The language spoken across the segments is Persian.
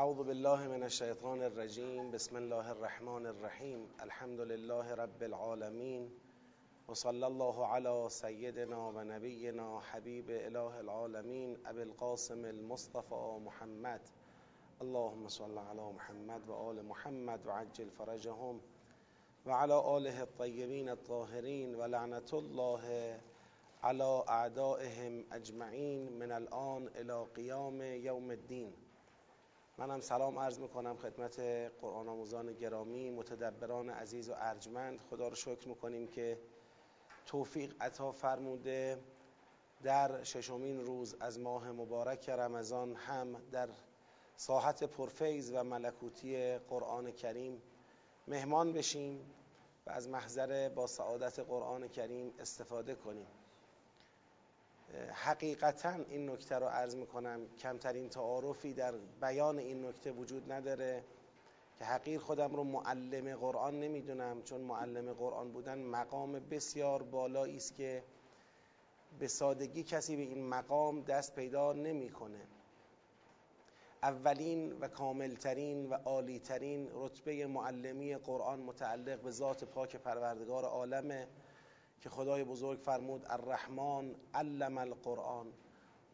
اعوذ بالله من الشیطان الرجیم بسم الله الرحمن الرحیم الحمد لله رب العالمین و الله علی سیدنا و نبینا حبیب اله العالمین ابی القاسم المصطفى محمد. اللهم صل علی محمد و آل محمد و عجل فرجهم و علی آله الطیبین الطاهرین و لعنت الله على اعدائهم اجمعین من الان الى قیام یوم الدین. منم سلام عرض می‌کنم خدمت قرآن آموزان گرامی متدبران عزیز و ارجمند. خدا رو شکر می‌کنیم که توفیق عطا فرموده. در ششمین روز از ماه مبارک رمضان هم در ساحت پرفیز و ملکوتی قرآن کریم مهمان بشیم و از محضر با سعادت قرآن کریم استفاده کنیم. حقیقتا این نکته رو عرض می‌کنم. کمترین تعارفی در بیان این نکته وجود نداره که حقیر خودم رو معلم قرآن نمی‌دونم چون معلم قرآن بودن مقام بسیار بالایی است که به سادگی کسی به این مقام دست پیدا نمی‌کنه. اولین و کاملترین و عالیترین رتبه معلمی قرآن متعلق به ذات پاک پروردگار عالمه. که خدای بزرگ فرمود الرحمن علم القرآن.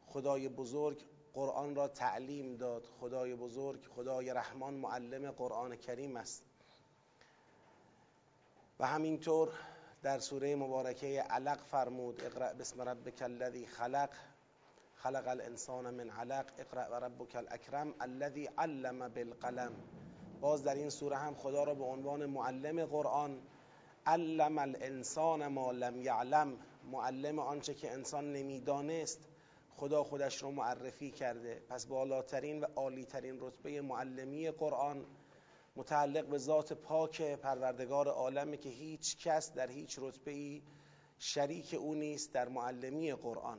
خدای بزرگ قرآن را تعلیم داد. خدای بزرگ خدای رحمان معلم قرآن کریم است. و همینطور در سوره مبارکه علق فرمود اقرأ بسم ربک الذی خلق. خلق الانسان من علق. اقرأ و ربک الاکرم الذی علم بالقلم. باز در این سوره هم خدا را به عنوان معلم قرآن علم الانسان ما لم یعلم. معلم آنچه که انسان نمی‌دانست خدا خودش رو معرفی کرده. پس بالاترین و عالیترین رتبه معلمی قرآن متعلق به ذات پاک پروردگار عالمه که هیچ کس در هیچ رتبه ای شریک او نیست در معلمی قرآن.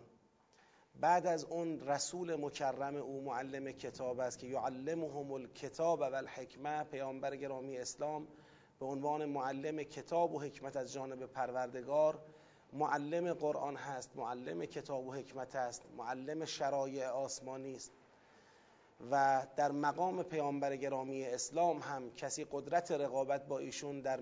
بعد از اون رسول مکرم او معلم کتاب است که یعلمهم الکتاب و الحکمه پیامبر گرامی اسلام به عنوان معلم کتاب و حکمت از جانب پروردگار معلم قرآن هست معلم کتاب و حکمت است معلم شرایع آسمانی است. و در مقام پیامبر گرامی اسلام هم کسی قدرت رقابت با ایشون در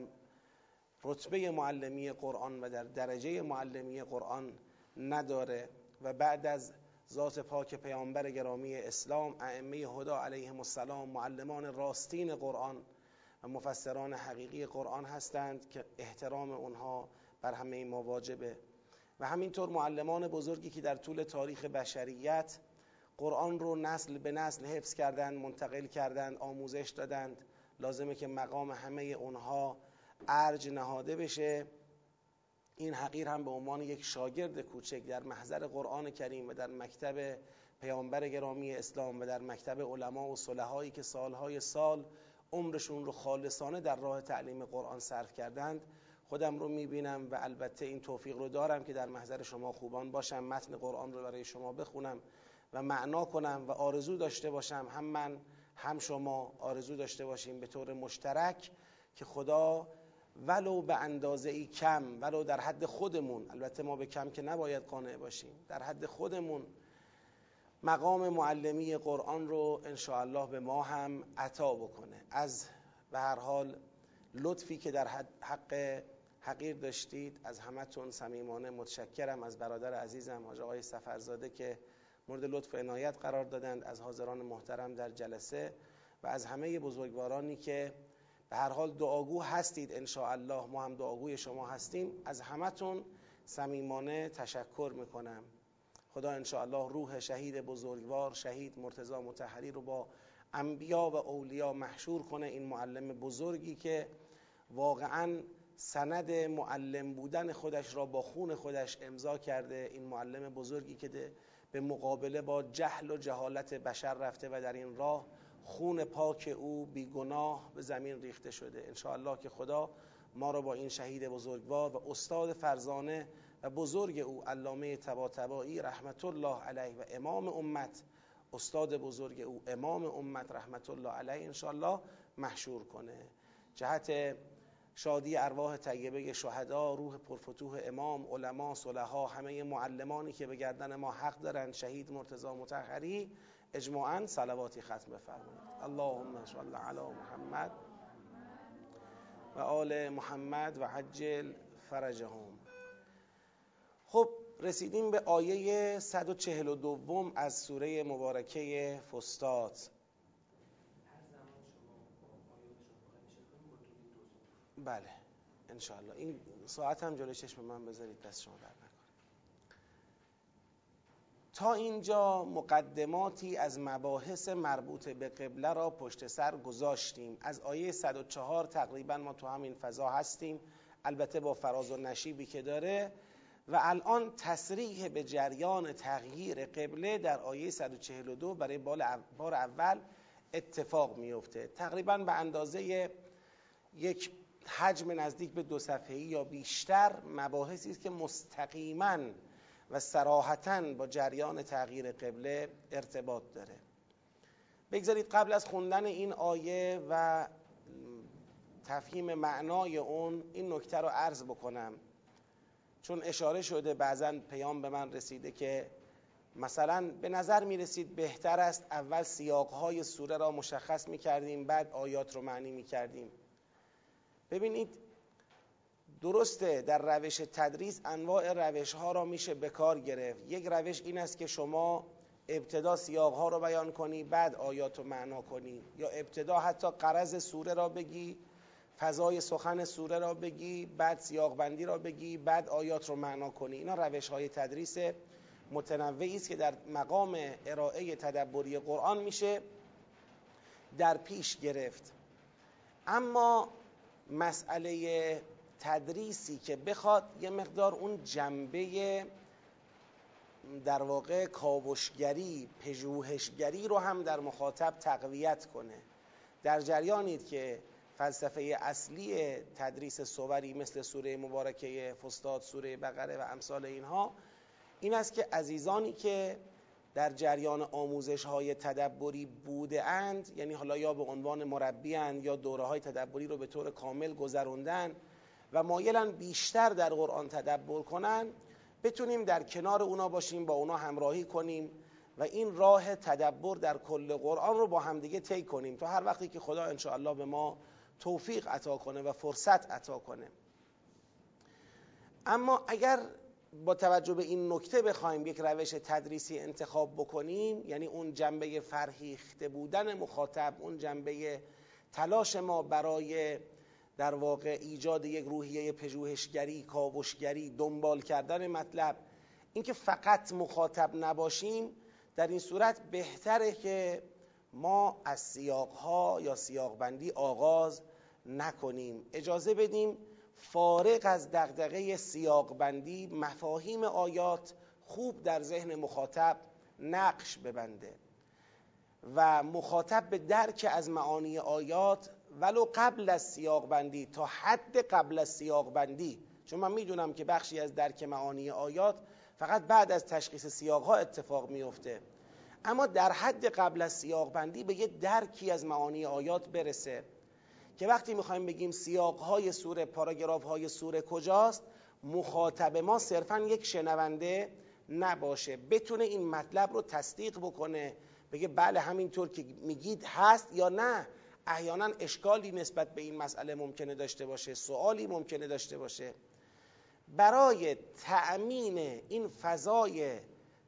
رتبه معلمی قرآن و در درجه معلمی قرآن نداره و بعد از ذات پاک پیامبر گرامی اسلام ائمه هدا علیهم السلام معلمان راستین قرآن مفسران حقیقی قرآن هستند که احترام اونها بر همه ما واجبه. و همینطور معلمان بزرگی که در طول تاریخ بشریت قرآن رو نسل به نسل حفظ کردند منتقل کردند آموزش دادند لازمه که مقام همه اونها ارج نهاده بشه. این حقیر هم به عنوان یک شاگرد کوچک در محضر قرآن کریم و در مکتب پیامبر گرامی اسلام و در مکتب علما و صلحایی که سالهای سال عمرشون رو خالصانه در راه تعلیم قرآن صرف کردند خودم رو می‌بینم و البته این توفیق رو دارم که در محضر شما خوبان باشم متن قرآن رو برای شما بخونم و معنا کنم و آرزو داشته باشم هم من هم شما آرزو داشته باشیم به طور مشترک که خدا ولو به اندازه ای کم ولو در حد خودمون البته ما به کم که نباید قانع باشیم در حد خودمون مقام معلمی قرآن رو الله به ما هم عطا بکنه. از به هر حال لطفی که در حق حقیر داشتید از همتون صمیمانه متشکرم. از برادر عزیزم حاج آقای سفرزاده که مورد لطف عنایت قرار دادند. از حاضران محترم در جلسه و از همه بزرگوارانی که به هر حال دعاگو هستید ان الله ما هم دعاگوی شما هستیم. از همتون صمیمانه تشکر می‌کنم. خدا الله روح شهید بزرگوار شهید مرتضا متحری رو با انبیا و اولیا محشور کنه این معلم بزرگی که واقعا سند معلم بودن خودش را با خون خودش امضا کرده. این معلم بزرگی که به مقابله با جهل و جهالت بشر رفته و در این راه خون پاک او بیگناه به زمین ریخته شده. الله که خدا ما را با این شهید بزرگوار و استاد فرزانه و بزرگ او علامه تباتبایی رحمت الله علیه و امام امت استاد بزرگ او امام امت رحمت الله علیه انشاءالله محشور کنه. جهت شادی ارواح طیبه شهدا روح پرفتوح امام علما صلحا همه معلمانی که به گردن ما حق دارند شهید مرتضا متحری اجماعا صلواتی ختم بفرمایید. اللهم صل علی محمد و آل محمد و حجل فرجهم. رسیدیم به آیه 142 از سوره مبارکه فستاد بله انشاءالله. این ساعت هم جلوی چشم من بذارید دست شما در نکنه. تا اینجا مقدماتی از مباحث مربوط به قبله را پشت سر گذاشتیم. از آیه 104 تقریبا ما تو همین فضا هستیم. البته با فراز و نشیبی که داره و الان تصریح به جریان تغییر قبله در آیه 142 برای بار اول اتفاق میفته. تقریبا به اندازه یک حجم نزدیک به دو صفحه‌ای یا بیشتر مباحثی است که مستقیما و سراحتا با جریان تغییر قبله ارتباط داره. بگذارید قبل از خوندن این آیه و تفهیم معنای اون این نکته رو عرض بکنم. چون اشاره شده بعضا پیام به من رسیده که مثلا به نظر می رسید بهتر است اول سیاقهای سوره را مشخص می کردیم بعد آیات رو معنی می کردیم. ببینید درسته در روش تدریس انواع روش ها را میشه به کار گرفت. یک روش این است که شما ابتدا سیاق ها رو بیان کنی بعد آیات رو معنا کنی. یا ابتدا حتی قرض سوره را بگی فضای سخن سوره را بگی بعد سیاق بندی را بگی بعد آیات رو معنا کنی. اینا روش های تدریس متنوعی است که در مقام ارائه تدبری قرآن میشه در پیش گرفت. اما مسئله تدریسی که بخواد یه مقدار اون جنبه در واقع کاوشگری پژوهشگری رو هم در مخاطب تقویت کنه. در جریانید که فلسفه اصلی تدریس صوری مثل سوره مبارکه فستاد سوره بقره و امثال اینها این است که عزیزانی که در جریان آموزش های تدبری بوده اند یعنی حالا یا به عنوان مربی اند یا دوره های تدبری رو به طور کامل گذروندن و مایلن بیشتر در قرآن تدبر کنن بتونیم در کنار اونا باشیم با اونا همراهی کنیم و این راه تدبر در کل قرآن رو با همدیگه طی کنیم تا هر وقتی که خدا انشاءالله به ما توفیق عطا کنه و فرصت عطا کنه. اما اگر با توجه به این نکته بخوایم یک روش تدریسی انتخاب بکنیم یعنی اون جنبه فرهیخته بودن مخاطب اون جنبه تلاش ما برای در واقع ایجاد یک روحیه پژوهشگری کاوشگری دنبال کردن مطلب اینکه فقط مخاطب نباشیم در این صورت بهتره که ما از سیاقها یا سیاقبندی آغاز نکنیم. اجازه بدیم فارغ از دغدغه سیاقبندی مفاهیم آیات خوب در ذهن مخاطب نقش ببنده و مخاطب به درک از معانی آیات ولو قبل از سیاق بندی تا حد قبل از سیاق بندی چون من می‌دونم که بخشی از درک معانی آیات فقط بعد از تشخیص سیاق ها اتفاق میفته اما در حد قبل از سیاق بندی به یه درکی از معانی آیات برسه که وقتی می‌خوایم بگیم سیاق های سوره پاراگراف های سوره کجاست مخاطب ما صرفا یک شنونده نباشه. بتونه این مطلب رو تصدیق بکنه بگه بله همینطور که میگید هست یا نه. احیانا اشکالی نسبت به این مسئله ممکنه داشته باشه سوالی ممکنه داشته باشه. برای تأمین این فضای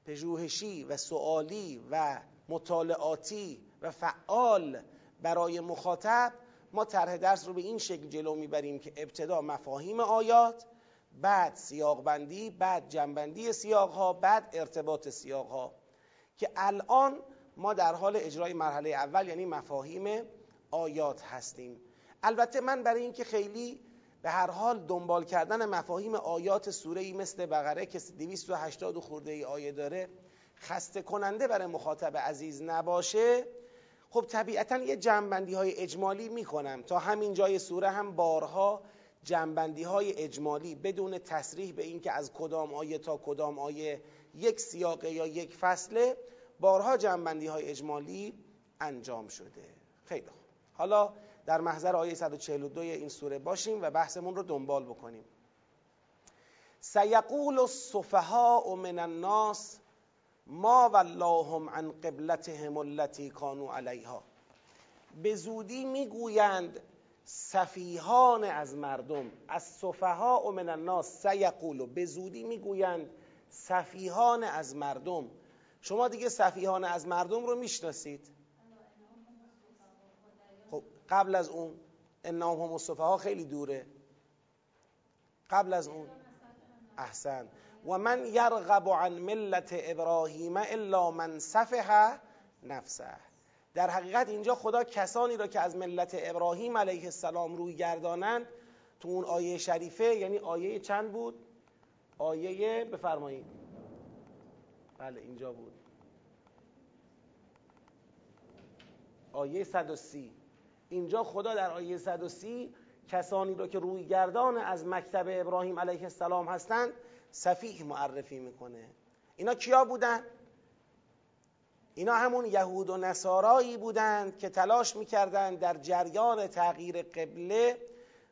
پژوهشی و سوالی و مطالعاتی و فعال برای مخاطب ما طرح درس رو به این شکل جلو می‌بریم که ابتدا مفاهیم آیات بعد سیاق بندی بعد جنبندی سیاق ها بعد ارتباط سیاق ها که الان ما در حال اجرای مرحله اول یعنی مفاهیم آیات هستیم. البته من برای اینکه خیلی به هر حال دنبال کردن مفاهیم آیات سوره ای مثل بقره که 280 خورده ای آیه داره خسته کننده برای مخاطب عزیز نباشه. خب طبیعتا یه جنبندی های اجمالی می‌کنم. تا همین جای سوره هم بارها جنبندی های اجمالی بدون تصریح به اینکه از کدام آیه تا کدام آیه یک سیاقه یا یک فصله بارها جنبندی های اجمالی انجام شده. خیلی خوب. حالا در محضر آیه 142 این سوره باشیم و بحثمون رو دنبال بکنیم. سیقول السفهاء من الناس ما واللهم عن قبلتهم التي كانوا علیها. به زودی می‌گویند سفیهان از مردم از صفها و من الناس سیقولو به زودی می‌گویند سفیهان از مردم. شما دیگه سفیهان از مردم رو می‌شناسید. قبل از اون انهم هم ها خیلی دوره. قبل از اون. احسن. و من یرغب عن ملت ابراهیم الا من صفح نفسه. در حقیقت اینجا خدا کسانی را که از ملت ابراهیم علیه السلام روی گردانند تو اون آیه شریفه یعنی آیه چند بود؟ آیه بفرمایید. بله اینجا بود. آیه 130 اینجا خدا در آیه 130 کسانی را که روی گردان از مکتب ابراهیم علیه السلام هستند صفیح معرفی می‌کنه اینا کیا بودن؟ اینا همون یهود و نصارایی بودند که تلاش می‌کردند در جریان تغییر قبله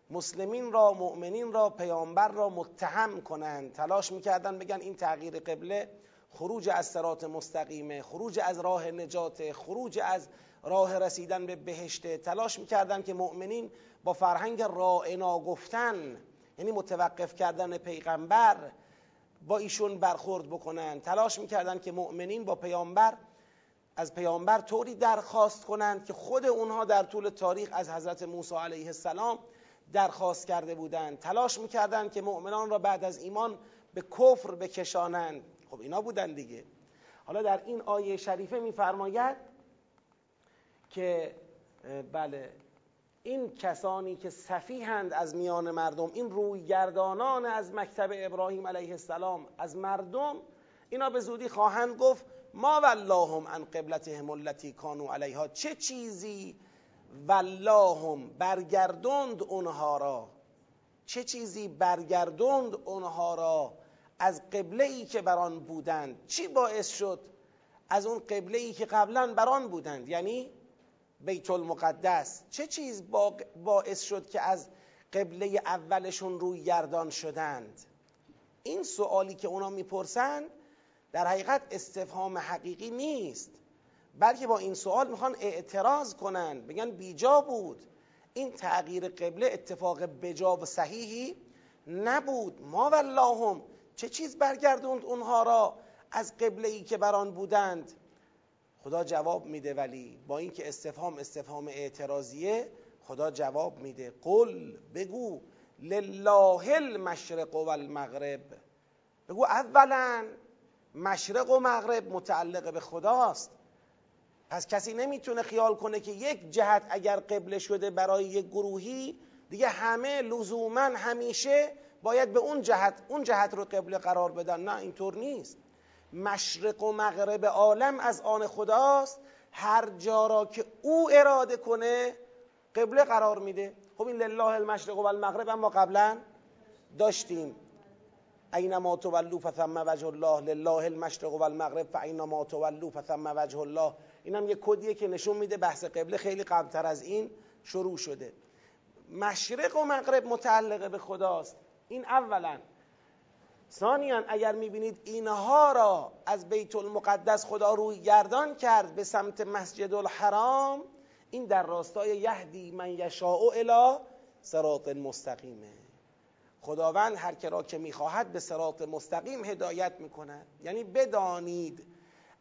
مسلمین را مؤمنین را پیامبر را متهم کنند تلاش می‌کردند بگن این تغییر قبله خروج از سرات مستقیمه خروج از راه نجات خروج از راه رسیدن به بهشته تلاش می‌کردن که مؤمنین با فرهنگ رائنا گفتن یعنی متوقف کردن پیغمبر با ایشون برخورد بکنن. تلاش می‌کردن که مؤمنین با پیامبر از پیامبر طوری درخواست کنند که خود اونها در طول تاریخ از حضرت موسی علیه السلام درخواست کرده بودند. تلاش می‌کردند که مؤمنان را بعد از ایمان به کفر بکشانند. خب اینا بودن دیگه. حالا در این آیه شریفه میفرماید که بله. این کسانی که صفیحند از میان مردم این رویگردانان از مکتب ابراهیم علیه السلام از مردم اینا به زودی خواهند گفت ما واللهم عن قبلتهم التي كانوا علیها. چه چیزی واللهم برگردوند اونها را؟ چه چیزی برگردوند اونها را از قبله ای که بران بودند؟ چی باعث شد از اون قبله ای که قبلا بران بودند؟ یعنی بیت المقدس. چه چیز باعث شد که از قبله اولشون روی گردان شدند؟ این سوالی که اونا می‌پرسند در حقیقت استفهام حقیقی نیست. بلکه با این سوال می‌خوان اعتراض کنند بگن بیجا بود. این تغییر قبله اتفاق بجا و صحیحی نبود. ما واللهم چه چیز برگردوند اونها را از قبله ای که بران بودند؟ خدا جواب میده ولی با اینکه استفهام استفهام اعتراضیه خدا جواب میده. قل بگو لله المشرق و المغرب بگو اولا مشرق و مغرب متعلق به خداست. پس کسی نمی‌تونه خیال کنه که یک جهت اگر قبله شده برای یک گروهی دیگه همه لزوما همیشه باید به اون جهت اون جهت رو قبله قرار بدن. نه اینطور نیست. مشرق و مغرب عالم از آن خداست. هر جا را که او اراده کنه قبله قرار میده. خب این لله المشرق و المغرب اما قبلا داشتیم. اینما تولو فثم وجه الله لله المشرق و المغرب فاینما تولو فثم وجه الله. اینم یه کدیه که نشون میده بحث قبله خیلی قبلتر از این شروع شده. مشرق و مغرب متعلقه به خداست. این اولا. ثانیا اگر می‌بینید اینها را از بیت المقدس خدا روی گردان کرد به سمت مسجد الحرام این در راستای یهدی من یشاء الی صراط مستقیمه خداوند هر که را که می‌خواهد به صراط مستقیم هدایت می‌کند. یعنی بدانید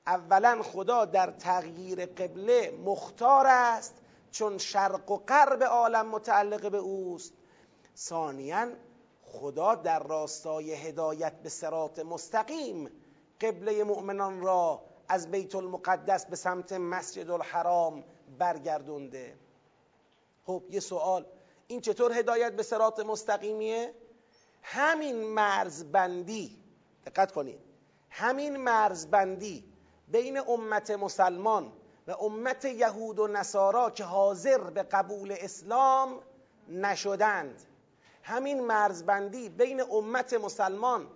اولا خدا در تغییر قبله مختار است چون شرق و غرب عالم متعلق به اوست. ثانیا خدا در راستای هدایت به سرات مستقیم قبله مؤمنان را از بیت المقدس به سمت مسجد الحرام برگردونده. خب یه سوال. این چطور هدایت به سرات مستقیمیه؟ همین مرزبندی دقت کنید. همین مرزبندی بین امت مسلمان و امت یهود و نصارا که حاضر به قبول اسلام نشدند. همین مرزبندی بین امت مسلمان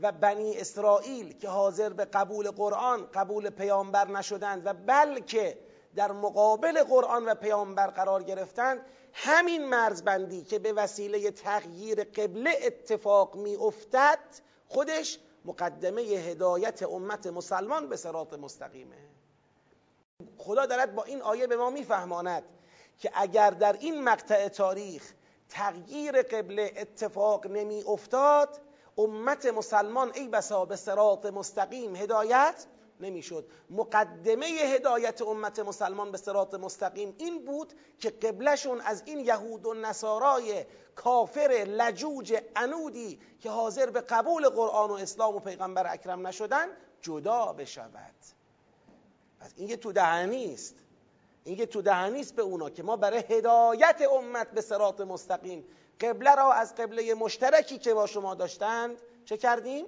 و بنی اسرائیل که حاضر به قبول قرآن قبول پیامبر نشدند و بلکه در مقابل قرآن و پیامبر قرار گرفتند همین مرزبندی که به وسیله تغییر قبله اتفاق می افتد خودش مقدمه هدایت امت مسلمان به سرات مستقیمه. خدا دارد با این آیه به ما میفهماند که اگر در این مقطع تاریخ تغییر قبله اتفاق نمی افتاد. امت مسلمان ای بسا به سرات مستقیم هدایت نمی‌شد مقدمه هدایت امت مسلمان به سرات مستقیم این بود که قبلشون از این یهود و نصارای کافر لجوج انودی که حاضر به قبول قرآن و اسلام و پیغمبر اکرم نشدن جدا بشود. پس این یه تو دهنی است. این یه تو دهنی است به اونا که ما برای هدایت امت به سرات مستقیم قبله را از قبله مشترکی که با شما داشتند چه کردیم؟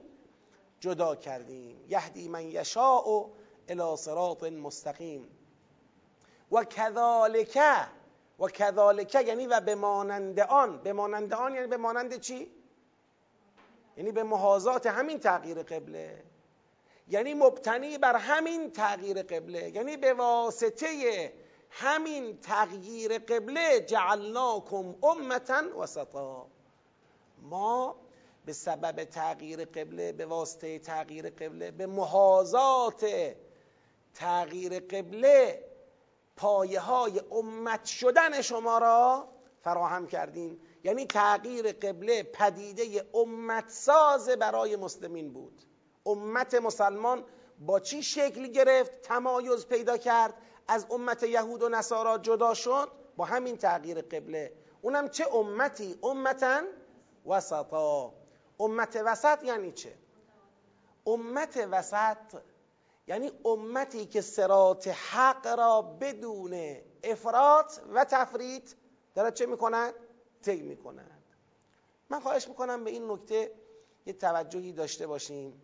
جدا کردیم. یهدی من یشاء الى صراط مستقیم. و کذالک و کذالک یعنی و به مانند آن. به مانند آن یعنی به مانند چی؟ یعنی به محاضات همین تغییر قبله. یعنی مبتنی بر همین تغییر قبله. یعنی به واسطه همین تغییر قبله جعلناکم امتا وسطا. ما به سبب تغییر قبله به واسطه تغییر قبله به محاضات تغییر قبله پایه های امت شدن شما را فراهم کردیم. یعنی تغییر قبله پدیده امت ساز برای مسلمین بود. امت مسلمان با چی شکل گرفت؟ تمایز پیدا کرد. از امت یهود و نصارا جدا شد با همین تغییر قبله. اونم چه امتی؟ امتا وسطا. امت وسط یعنی چه؟ امت وسط یعنی امتی که سرات حق را بدون افراط و تفرید دارد چه می‌کند؟ طی می‌کند. من خواهش می‌کنم به این نکته یه توجهی داشته باشیم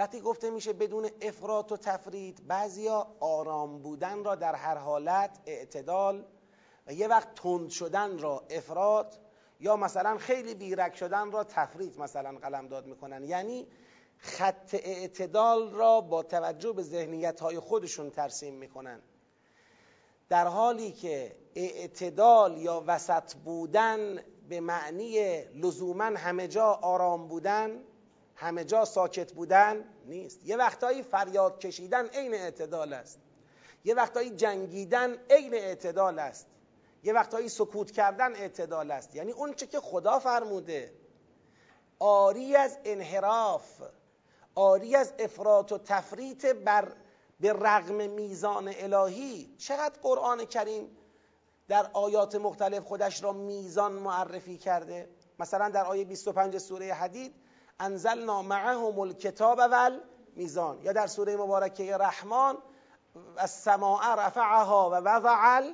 وقتی گفته میشه بدون افراط و تفرید بعضیا آرام بودن را در هر حالت اعتدال و یه وقت تند شدن را افراط یا مثلا خیلی بیرک شدن را تفرید مثلا قلم داد می‌کنن. یعنی خط اعتدال را با توجه به ذهنیت های خودشون ترسیم می‌کنن. در حالی که اعتدال یا وسط بودن به معنی لزوما همه جا آرام بودن همه جا ساکت بودن نیست. یه وقتایی فریاد کشیدن عین اعتدال است. یه وقتایی جنگیدن عین اعتدال است. یه وقتایی سکوت کردن اعتدال است. یعنی اون چه که خدا فرموده. آری از انحراف. آری از افراط و تفریط بر به رغم میزان الهی. چقدر قرآن کریم در آیات مختلف خودش را میزان معرفی کرده؟ مثلا در آیه 25 سوره حدید انزلنا معهم الکتاب و میزان یا در سوره مبارکه رحمان السماء رفعها و وضع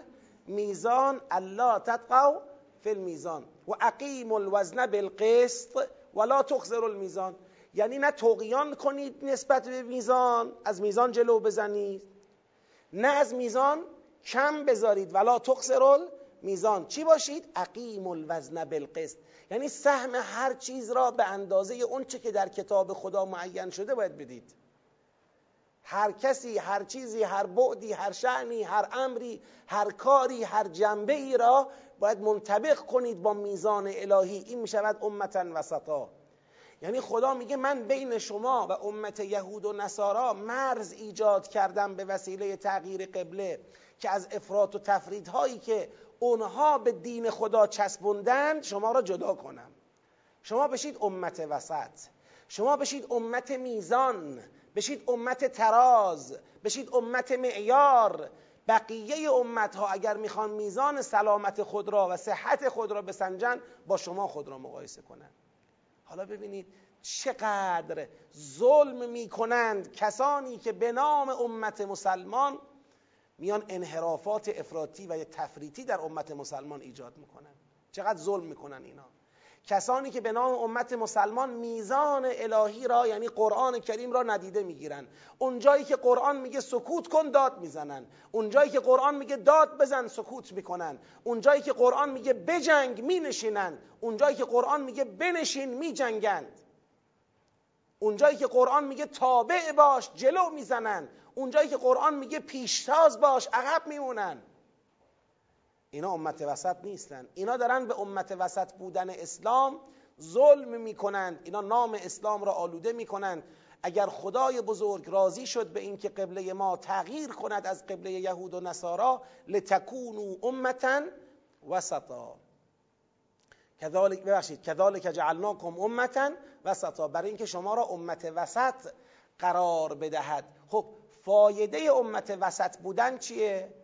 میزان الله تطغوا فی المیزان. و اقیم الوزن بالقسط ولا تخسر المیزان. یعنی نه توقیان کنید نسبت به میزان از میزان جلو بزنید. نه از میزان کم بذارید. ولا تخسر میزان. چی باشید؟ اقیم الوزن بالقسط. یعنی سهم هر چیز را به اندازه اون چه که در کتاب خدا معین شده باید بدید. هر کسی هر چیزی هر بعدی هر شعنی هر امری هر کاری هر جنبه ای را باید منطبق کنید با میزان الهی. این می شود امتا وسطا. یعنی خدا میگه من بین شما و امت یهود و نصارا مرز ایجاد کردم به وسیله تغییر قبله که از افراط و تفریدهایی که اونها به دین خدا چسبوندند شما را جدا کنم. شما بشید امت وسط. شما بشید امت میزان. بشید امت تراز بشید امت معیار. بقیه امت ها اگر می‌خوان میزان سلامت خود را و صحت خود را بسنجن با شما خود را مقایسه کنند حالا ببینید چقدر ظلم می‌کنند کسانی که به نام امت مسلمان میان انحرافات افراطی و تفریطی در امت مسلمان ایجاد می‌کنن. چقدر ظلم می‌کنن اینا. کسانی که به نام امت مسلمان میزان الهی را یعنی قرآن کریم را ندیده می‌گیرن. اونجایی که قرآن میگه سکوت کن داد می‌زنن. اونجایی که قرآن میگه داد بزن سکوت می‌کنن. اونجایی که قرآن میگه بجنگ مینشینن. اونجایی که قرآن میگه بنشین میجنگند. اونجایی که قرآن میگه تابع باش جلو می‌زنن. اونجایی که قرآن میگه پیشتاز باش عقب میمونن. اینا امت وسط نیستن. اینا دارن به امت وسط بودن اسلام ظلم می‌کنند اینا نام اسلام را آلوده می‌کنند اگر خدای بزرگ راضی شد به اینکه قبله ما تغییر کند از قبله یهود و نصارا لتکونوا امتا وسطا. کذالک ببخشید کذالک جعلناکم امتا وسطا. برای اینکه شما را امت وسط قرار بدهد. خب فایده امت وسط بودن چیه؟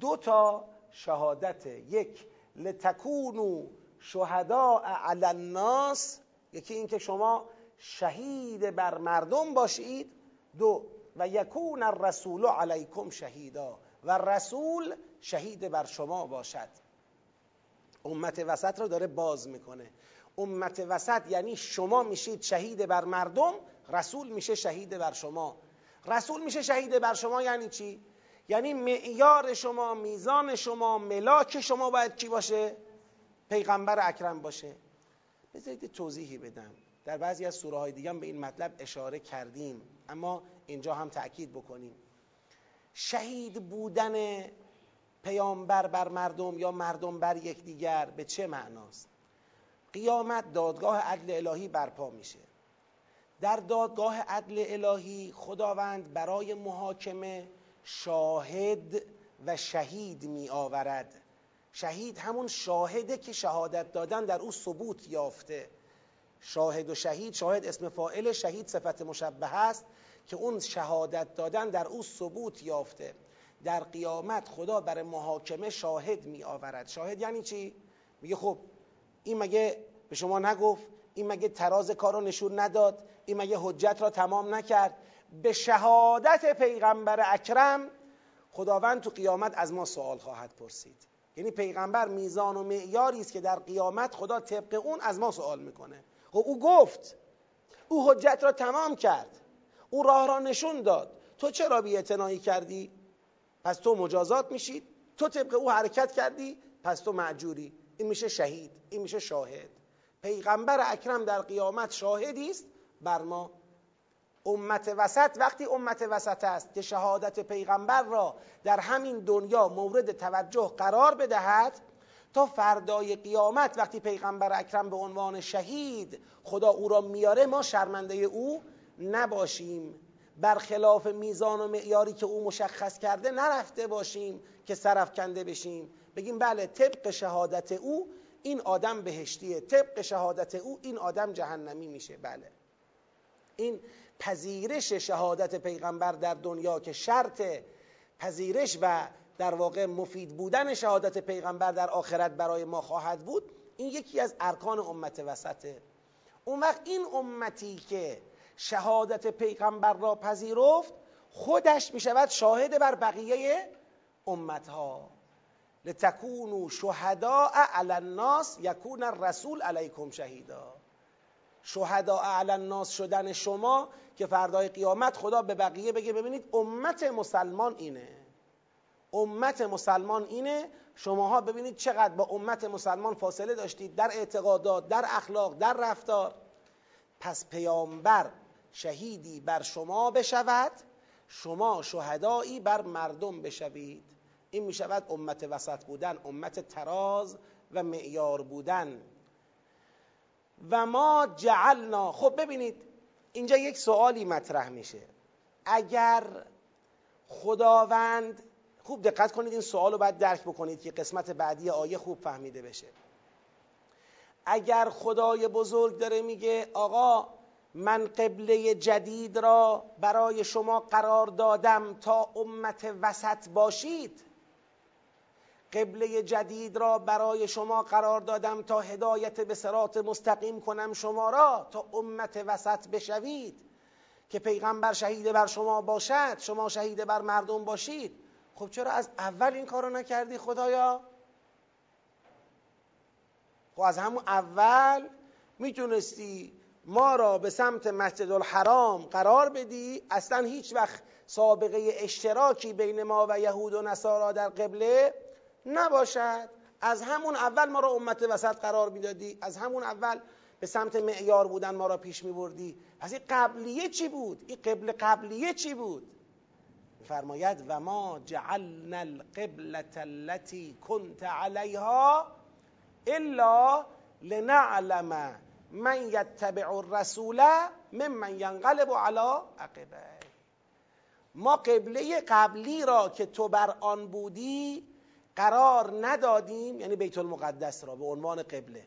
دو تا شهادت. یک لتکونو شهداء علی الناس یکی اینکه شما شهید بر مردم باشید. دو و یکون الرسول علیکم شهیدا و رسول شهید بر شما باشد. امت وسط رو داره باز می‌کنه. امت وسط یعنی شما میشید شهید بر مردم رسول میشه شهید بر شما. رسول میشه شهید بر شما یعنی چی؟ یعنی معیار شما میزان شما ملاک شما باید کی باشه؟ پیغمبر اکرم باشه. بذارید توضیحی بدم. در بعضی از سوره های دیگه به این مطلب اشاره کردیم اما اینجا هم تأکید بکنیم. شهید بودن پیامبر بر مردم یا مردم بر یکدیگر به چه معناست؟ قیامت دادگاه عدل الهی برپا میشه. در دادگاه عدل الهی خداوند برای محاکمه شاهد و شهید می آورد. شهید همون شاهده که شهادت دادن در او ثبوت یافته. شاهد و شهید شاهد اسم فائل شهید صفت مشبه است که اون شهادت دادن در او ثبوت یافته. در قیامت خدا برای محاکمه شاهد می آورد. شاهد یعنی چی؟ میگه خب این مگه به شما نگفت؟ این مگه تراز کار رو نشون نداد؟ این مگه حجت را تمام نکرد؟ به شهادت پیغمبر اکرم خداوند تو قیامت از ما سوال خواهد پرسید. یعنی پیغمبر میزان و معیاری است که در قیامت خدا طبق اون از ما سوال می‌کنه. خب او گفت او حجت را تمام کرد. او راه را نشون داد. تو چرا بی کردی؟ پس تو مجازات میشید تو طبق او حرکت کردی. پس تو معجوری این میشه شهید. این میشه شاهد. پیغمبر اکرم در قیامت شاهدی است. بر ما. امت وسط وقتی امت وسط است که شهادت پیغمبر را در همین دنیا مورد توجه قرار بدهد تا فردای قیامت وقتی پیغمبر اکرم به عنوان شهید خدا او را میاره ما شرمنده او نباشیم. برخلاف میزان و معیاری که او مشخص کرده نرفته باشیم که کنده بشیم. بگیم بله طبق شهادت او این آدم بهشتیه طبق شهادت او این آدم جهنمی میشه. بله. این پذیرش شهادت پیغمبر در دنیا که شرط پذیرش و در واقع مفید بودن شهادت پیغمبر در آخرت برای ما خواهد بود این یکی از ارکان امت وسطه اون وقت این امتی که شهادت پیغمبر را پذیرفت خودش می شود شاهد بر بقیه امتها. لتکونوا شهداء علی الناس یکون الرسول علیکم شهیدا. شهداء علی الناس شدن شما که فردای قیامت خدا به بقیه بگه ببینید امت مسلمان اینه. امت مسلمان اینه. شماها ببینید چقدر با امت مسلمان فاصله داشتید. در اعتقادات در اخلاق در رفتار. پس پیامبر شهیدی بر شما بشود شما شهدایی بر مردم بشوید. این می شود امت وسط بودن امت تراز و معیار بودن. و ما جعلنا. خب ببینید اینجا یک سوالی مطرح میشه. اگر خداوند خوب دقت کنید این سوال رو باید درک بکنید که قسمت بعدی آیه خوب فهمیده بشه. اگر خدای بزرگ داره میگه آقا من قبله جدید را برای شما قرار دادم تا امت وسط باشید قبله جدید را برای شما قرار دادم تا هدایت به سرات مستقیم کنم شما را تا امت وسط بشوید. که پیغمبر شهید بر شما باشد شما شهید بر مردم باشید. خب چرا از اول این کارو نکردی خدایا؟ خب از همون اول می‌تونستی ما را به سمت مسجد الحرام قرار بدی. اصلا هیچ وقت سابقه اشتراکی بین ما و یهود و نصارا در قبله نباشد. از همون اول ما را امت وسط قرار می‌دادی. از همون اول به سمت معیار بودن ما را پیش میبردی. پس این قبلیه چی بود؟ این قبل قبلیه چی بود؟ فرماید و ما جعلنا القبلة التي كنت علیها الا لنعلم من یتبع الرسول ممن ینقلب علی عقبه. ما قبله قبلی را که تو بر آن بودی قرار ندادیم یعنی بیت المقدس را به عنوان قبله.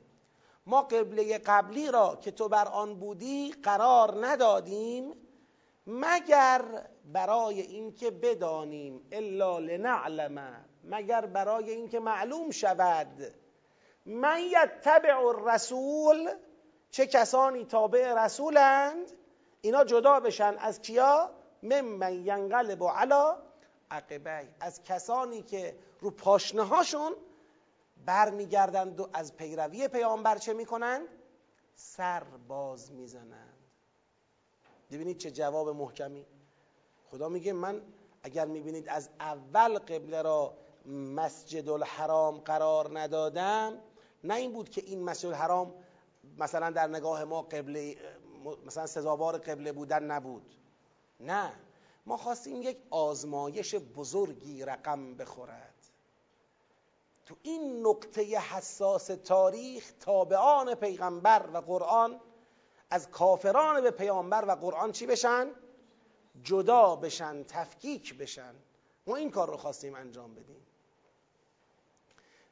ما قبله قبلی را که تو بر آن بودی قرار ندادیم مگر برای اینکه بدانیم الا لنعلم مگر برای اینکه معلوم شود من یتبع الرسول چه کسانی تابع رسولند؟ اینا جدا بشن از کیا؟ ممن ینقلب علا عقبه از کسانی که رو پاشنه هاشون برمیگردند و از پیروی پیامبر چه می‌کنند؟ سر باز می‌زنند. ببینید چه جواب محکمی. خدا میگه من اگر می‌بینید از اول قبله را مسجد الحرام قرار ندادم نه این بود که این مسجد الحرام مثلا در نگاه ما قبله مثلا سزاوار قبله بودن نبود. نه. ما خواستیم یک آزمایش بزرگی رقم بخورد تو این نقطه حساس تاریخ تابعان پیغمبر و قرآن از کافران به پیامبر و قرآن چی بشن؟ جدا بشن تفکیک بشن. ما این کار رو خواستیم انجام بدیم.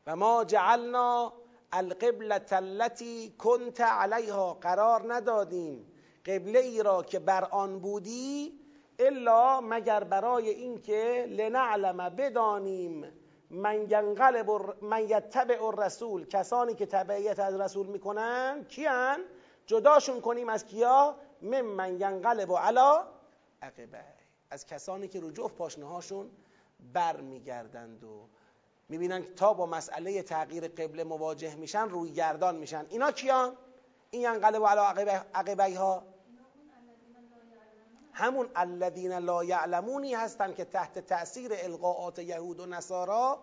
و ما جعلنا القبلة التي کنت علیها قرار ندادیم. قبله ای را که بر آن بودی الا مگر برای اینکه لنعلم بدانیم من ینقلب من یتبع الرسول. کسانی که تبعیت از رسول می‌کنن کیان؟ جداشون کنیم از کیا؟ من من ینقلب علا عقبه. از کسانی که رو جفت پاشنه هاشون بر میگردند و می‌بینن تا با مسئله تغییر قبله مواجه میشن روی گردان میشن. اینا کیان؟ این ینقلب علا عقبه ها همون الذین لا یعلمونی هستن که تحت تأثیر القاعات یهود و نصارا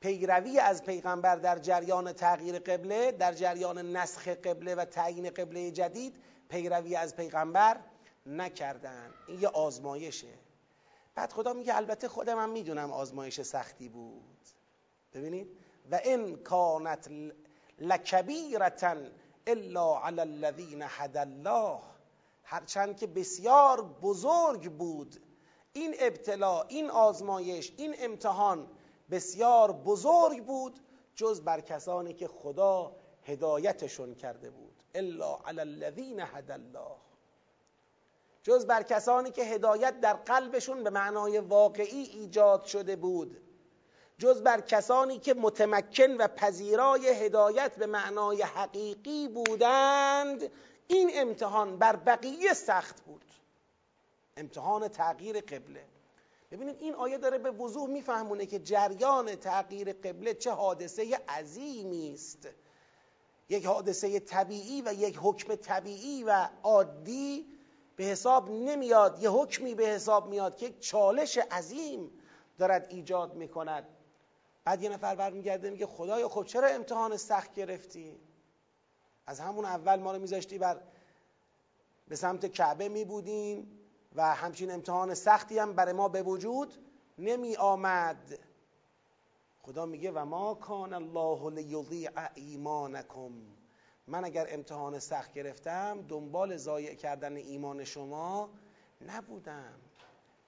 پیروی از پیغمبر در جریان تغییر قبله در جریان نسخ قبله و تعیین قبله جدید پیروی از پیغمبر نکردن. این یه آزمایشه. بعد خدا میگه البته خودم هم می‌دونم آزمایش سختی بود. ببینید؟ و ان کانت لکبیرتا الا علی الذین هدى الله. هرچند که بسیار بزرگ بود. این ابتلا این آزمایش این امتحان بسیار بزرگ بود جز بر کسانی که خدا هدایتشون کرده بود. الا علی الذین هدى الله. جز بر کسانی که هدایت در قلبشون به معنای واقعی ایجاد شده بود. جز بر کسانی که متمکن و پذیرای هدایت به معنای حقیقی بودند این امتحان بر بقیه سخت بود. امتحان تغییر قبله. ببینید این آیه داره به وضوح میفهمونه که جریان تغییر قبله چه حادثه عظیمی است. یک حادثه طبیعی و یک حکم طبیعی و عادی به حساب نمیاد. یه حکمی به حساب میاد که یک چالش عظیم دارد ایجاد می‌کند. بعد یه نفر برمیگرده میگه خدایا خب چرا امتحان سخت گرفتی؟ از همون اول ما رو میذاشتی بر به سمت کعبه می بودیم و همچین امتحان سختی هم برای ما به وجود نمی آمد خدا میگه و ما کان الله لیضیع ایمانکم. من اگر امتحان سخت گرفتم دنبال ضایع کردن ایمان شما نبودم.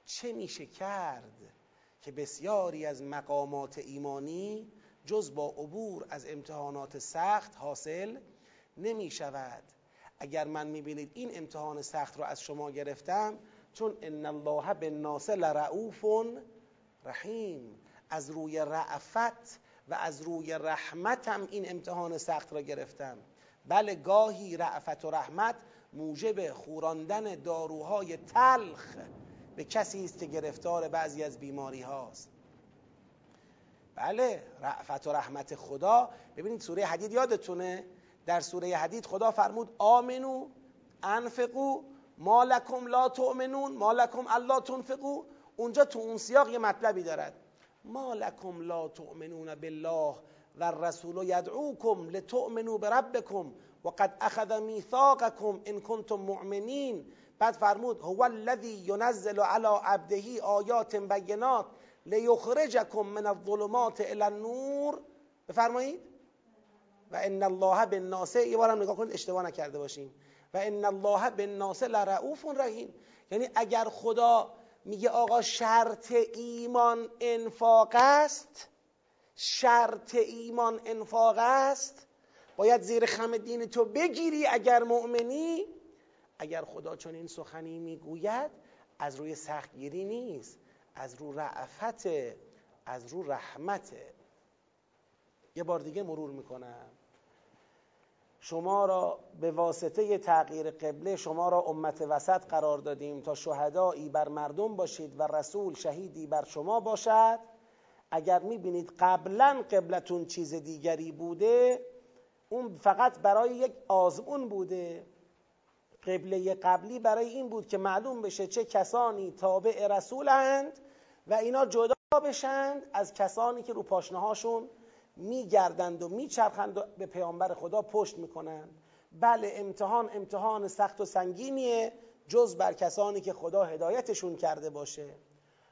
چه میشه کرد که بسیاری از مقامات ایمانی جز با عبور از امتحانات سخت حاصل نمی شود اگر من می‌بینید این امتحان سخت رو از شما گرفتم چون ان الله بالناس لرؤوف رحیم. از روی رعفت و از روی رحمتم این امتحان سخت را گرفتم. بله گاهی رعفت و رحمت موجب خوراندن داروهای تلخ به کسی است که گرفتار بعضی از بیماری هاست. بله رعفت و رحمت خدا. ببینید سوره حدید یادتونه؟ در سوره حدید خدا فرمود آمنو انفقو ما لکم لا تؤمنون ما لکم الا تنفقو. اونجا تو اون سیاق یه مطلبی دارد. ما لکم لا تؤمنون بالله و الرسول یدعوکم لتؤمنوا بربکم و قد اخذ میثاقکم ان کنتم مؤمنین. بعد فرمود هو الذی ینزل علی عبده آیات بینات لیخرجکم من الظلمات الى النور. بفرمایید. و ان الله بالناس یه بارم نگاه کنید اشتباه نکرده باشیم. و ان الله بالناس لرؤوف رحیم. یعنی اگر خدا میگه آقا شرط ایمان انفاق است شرط ایمان انفاق است باید زیر خم دین تو بگیری اگر مؤمنی. اگر خدا چون این سخنی می‌گوید از روی سختگیری نیست از رو رعفت از رو رحمت. یه بار دیگه مرور می‌کنم. شما را به واسطه تغییر قبله شما را امت وسط قرار دادیم تا شهدایی بر مردم باشید و رسول شهیدی بر شما باشد. اگر می‌بینید قبلا قبلتون چیز دیگری بوده اون فقط برای یک آزمون بوده. قبله قبلی برای این بود که معلوم بشه چه کسانی تابع رسولند و اینا جدا بشند از کسانی که رو پاشنه هاشون میگردند و میچرخند و به پیامبر خدا پشت می‌کنند. بله امتحان امتحان سخت و سنگینیه جز بر کسانی که خدا هدایتشون کرده باشه.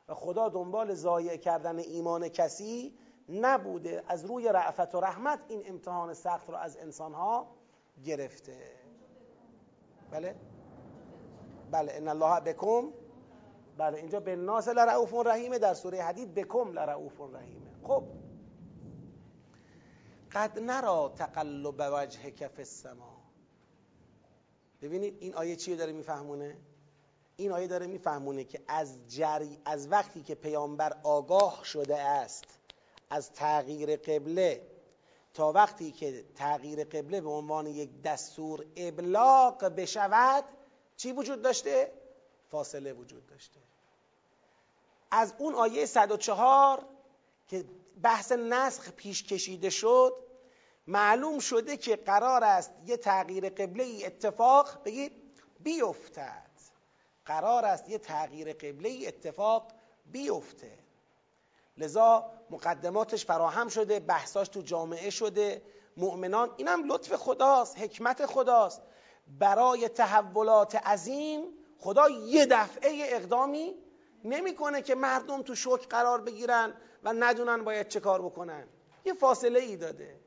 و خدا دنبال ضایع کردن ایمان کسی نبوده از روی رعفت و رحمت این امتحان سخت رو از انسانها گرفته. بله؟ بله ان الله بکم. بله اینجا به ناس لرعوف رحیمه در سوره حدید بکم لرعوف رحیمه خب قد نرا تقلب وجه کف السما. ببینید این آیه چیه داره میفهمونه؟ این آیه داره میفهمونه که از جری از وقتی که پیامبر آگاه شده است از تغییر قبله تا وقتی که تغییر قبله به عنوان یک دستور ابلاغ بشود چی وجود داشته؟ فاصله وجود داشته. از اون آیه 104 که بحث نسخ پیش کشیده شد معلوم شده که قرار است یه تغییر قبله ای اتفاق بگید بیفتد. قرار است یه تغییر قبله ای اتفاق بیفته. لذا مقدماتش فراهم شده بحثاش تو جامعه شده. مؤمنان اینم لطف خداست حکمت خداست. برای تحولات عظیم خدا یه دفعه اقدامی نمی‌کنه که مردم تو شوک قرار بگیرن و ندونن باید چه کار بکنن. یه فاصله ای داده.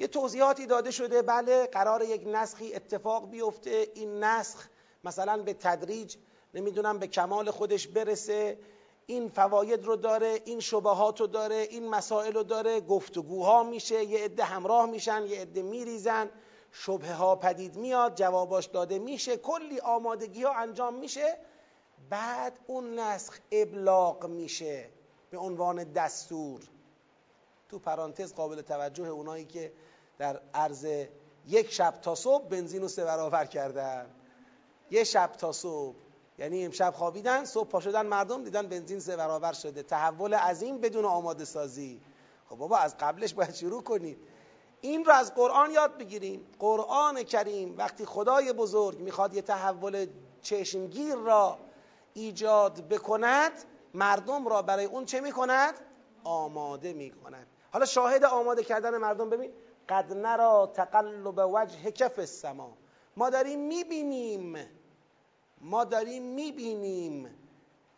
یه توضیحاتی داده شده بله قرار یک نسخی اتفاق بیفته. این نسخ مثلا به تدریج نمی‌دونم به کمال خودش برسه. این فواید رو داره این شبهات رو داره این مسائل رو داره. گفتگوها میشه یه عده همراه میشن یه عده میریزن. شبه ها پدید میاد جواباش داده میشه. کلی آمادگی ها انجام میشه. بعد اون نسخ ابلاغ میشه به عنوان دستور. تو پرانتز قابل توجه اونایی که در عرض یک شب تا صبح بنزین رو سه برابر کردن. یه شب تا صبح. یعنی امشب خوابیدن صبح پا شدن مردم دیدن بنزین سه برابر شده. تحول عظیم بدون آماده سازی. خب بابا از قبلش باید شروع کنید این رو از قرآن یاد بگیریم. قرآن کریم وقتی خدای بزرگ می‌خواد یه تحول چشمگیر را ایجاد بکند مردم را برای اون چه می‌کند؟ آماده می‌کند. حالا شاهد آماده کردن مردم ببین قد نرا تقلب وجه کف السما. ما داریم می‌بینیم. ما داریم می‌بینیم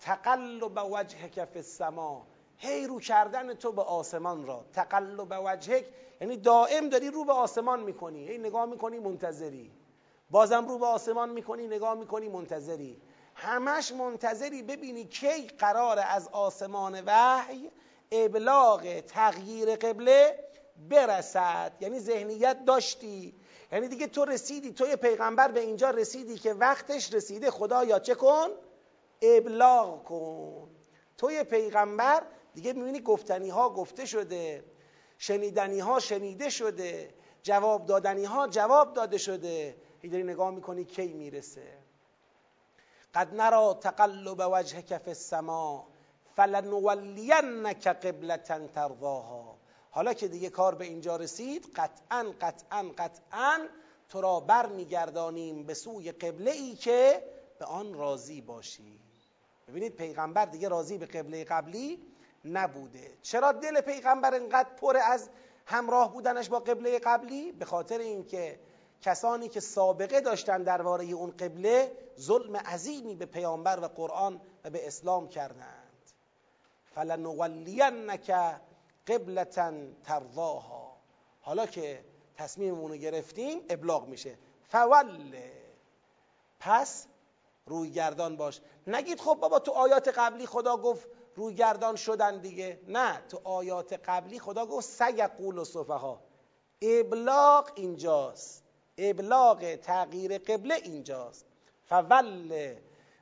تقلب وجه کف السما. هی رو کردن تو به آسمان را. تقلب وجهک یعنی دائم داری رو به آسمان می‌کنی. هی نگاه می‌کنی منتظری. بازم رو به آسمان می‌کنی نگاه می‌کنی منتظری. همش منتظری ببینی کی قرار از آسمان وحی ابلاغ تغییر قبله برسد. یعنی ذهنیت داشتی. یعنی دیگه تو رسیدی توی پیغمبر به اینجا رسیدی که وقتش رسیده خدا یا چه کن؟ ابلاغ کن. توی پیغمبر دیگه می‌بینی گفتنی ها گفته شده شنیدنی ها شنیده شده جواب دادنی ها جواب داده شده. داری نگاه می‌کنی کی می‌رسه. قد نرا تقلب وجهک فی السما فلنولینک قبلة ترضاها. حالا که دیگه کار به اینجا رسید قطعا قطعا قطعا تو را بر میگردانیم به سوی قبله ای که به آن راضی باشی. ببینید پیغمبر دیگه راضی به قبله قبلی نبوده. چرا دل پیغمبر انقدر پر از همراه بودنش با قبله قبلی؟ به خاطر اینکه کسانی که سابقه داشتن درباره اون قبله ظلم عظیمی به پیامبر و قرآن و به اسلام کردند. فلنولینک قبلتا ترضاها. حالا که تصمیممون رو گرفتیم ابلاغ میشه. فول. پس روی گردان باش. نگید خب بابا تو آیات قبلی خدا گفت روی گردان شدن دیگه. نه تو آیات قبلی خدا گفت سیقول و صفحا ابلاغ اینجاست. ابلاغ تغییر قبله اینجاست. فول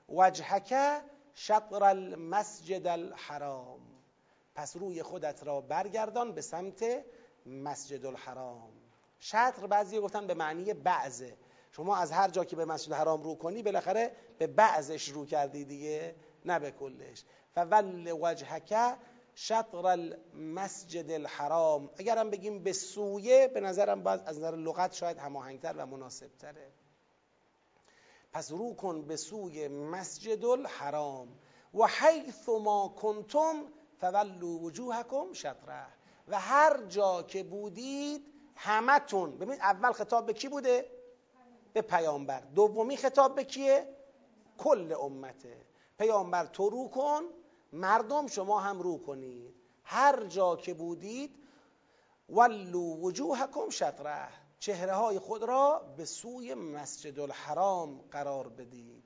وجهک شطر المسجد الحرام. پس روی خودت را برگردان به سمت مسجد الحرام شطر بعضی گفتن به معنی بعضه. شما از هر جا که به مسجد حرام رو کنی بالاخره به بعضش رو کردی دیگه نه به کلش. فول وجهک شطر المسجد الحرام. اگرم بگیم به سویه به نظرم باز از نظر لغت شاید هماهنگتر و مناسبتره. پس رو کن به سوی مسجد الحرام و حیث ما کنتم فولوا وجوهکم شطره و هر جا که بودید همتون ببینید اول خطاب به کی بوده؟ به پیامبر. دومی خطاب به کیه؟ کل امته. پیامبر تو رو کن مردم شما هم رو کنید. هر جا که بودید ولو وجوهکم شطره چهره های خود را به سوی مسجد الحرام قرار بدید.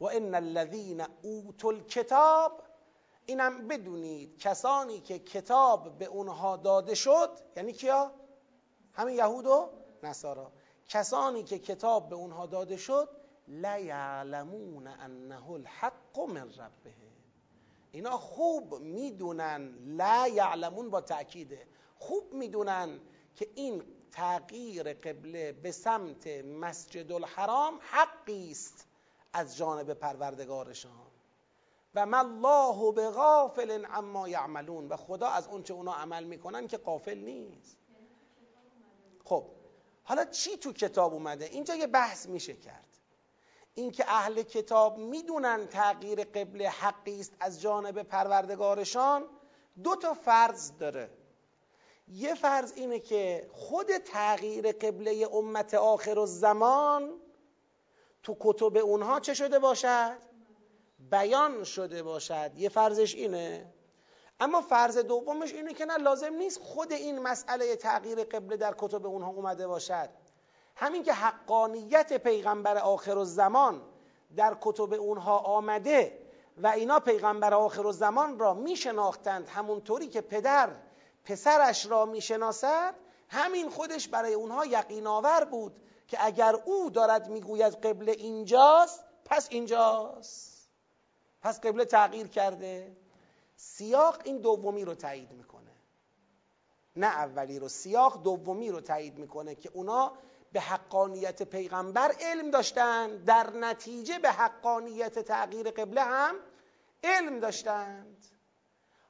و ان الذین اوتوا الکتاب اینم بدونید کسانی که کتاب به اونها داده شد یعنی کیا؟ همین یهود و نصارا. کسانی که کتاب به اونها داده شد لا یعلمون انه الحق من ربه. اینا خوب می‌دونن لا با تأکیده. خوب می‌دونن که این تغییر قبله به سمت مسجد الحرام حقی است از جانب پروردگارشان. و ما الله به غافل عما یعملون. و خدا از اونچه اونا عمل می‌کنن که غافل نیست. خب حالا چی تو کتاب اومده؟ اینجا یه بحث میشه کرد. اینکه اهل کتاب می‌دونن تغییر قبله حقی است از جانب پروردگارشان دو تا فرض داره. یه فرض اینه که خود تغییر قبله امت آخر و زمان تو کتب اونها چه شده باشد؟ بیان شده باشد. یه فرضش اینه. اما فرض دومش اینه که نه لازم نیست خود این مسئله تغییر قبله در کتب اونها اومده باشد. همین که حقانیت پیغمبر آخر و زمان در کتب اونها آمده و اینا پیغمبر آخر و زمان را میشناختند همونطوری که پدر پسرش را می‌شناسد همین خودش برای اونها یقین آور بود که اگر او دارد می‌گوید قبله اینجاست پس اینجاست. پس قبله تغییر کرده؟ سیاق این دومی رو تایید می‌کنه. نه اولی رو سیاق دومی رو تایید می‌کنه که اونا به حقانیت پیغمبر علم داشتند در نتیجه به حقانیت تغییر قبله هم علم داشتند.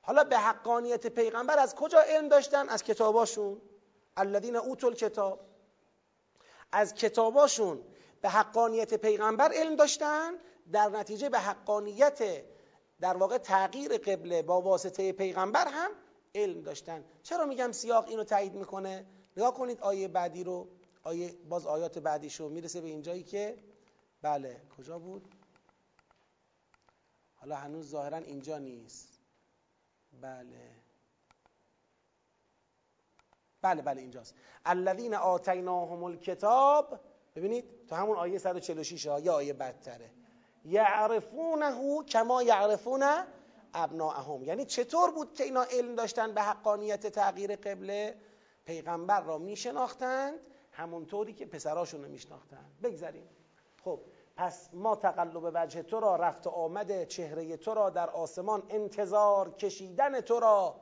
حالا به حقانیت پیغمبر از کجا علم داشتن؟ از کتاباشون. الذین اوتوا الکتاب. از کتاباشون به حقانیت پیغمبر علم داشتن در نتیجه به حقانیت در واقع تغییر قبله با واسطه پیغمبر هم علم داشتن. چرا میگم سیاق اینو تایید می‌کنه؟ نگاه کنید آیه بعدی رو. آیه باز آیات بعدیشو می‌رسه به اینجایی که بله کجا بود؟ حالا هنوز ظاهرا اینجا نیست. بله. بله بله اینجاست. الذین آتیناهم الکتاب. ببینید تو همون آیه 146 ها یا آیه بدتره. یعرفونه کما یعرفون ابناءهم. یعنی چطور بود که اینا علم داشتن به حقانیت تغییر قبله؟ پیغمبر را میشناختند همونطوری که پسراشون رو میشناختند. بگذاریم. خب پس ما تقلب وجه تو را رفت آمد چهره تو را در آسمان انتظار کشیدن تو را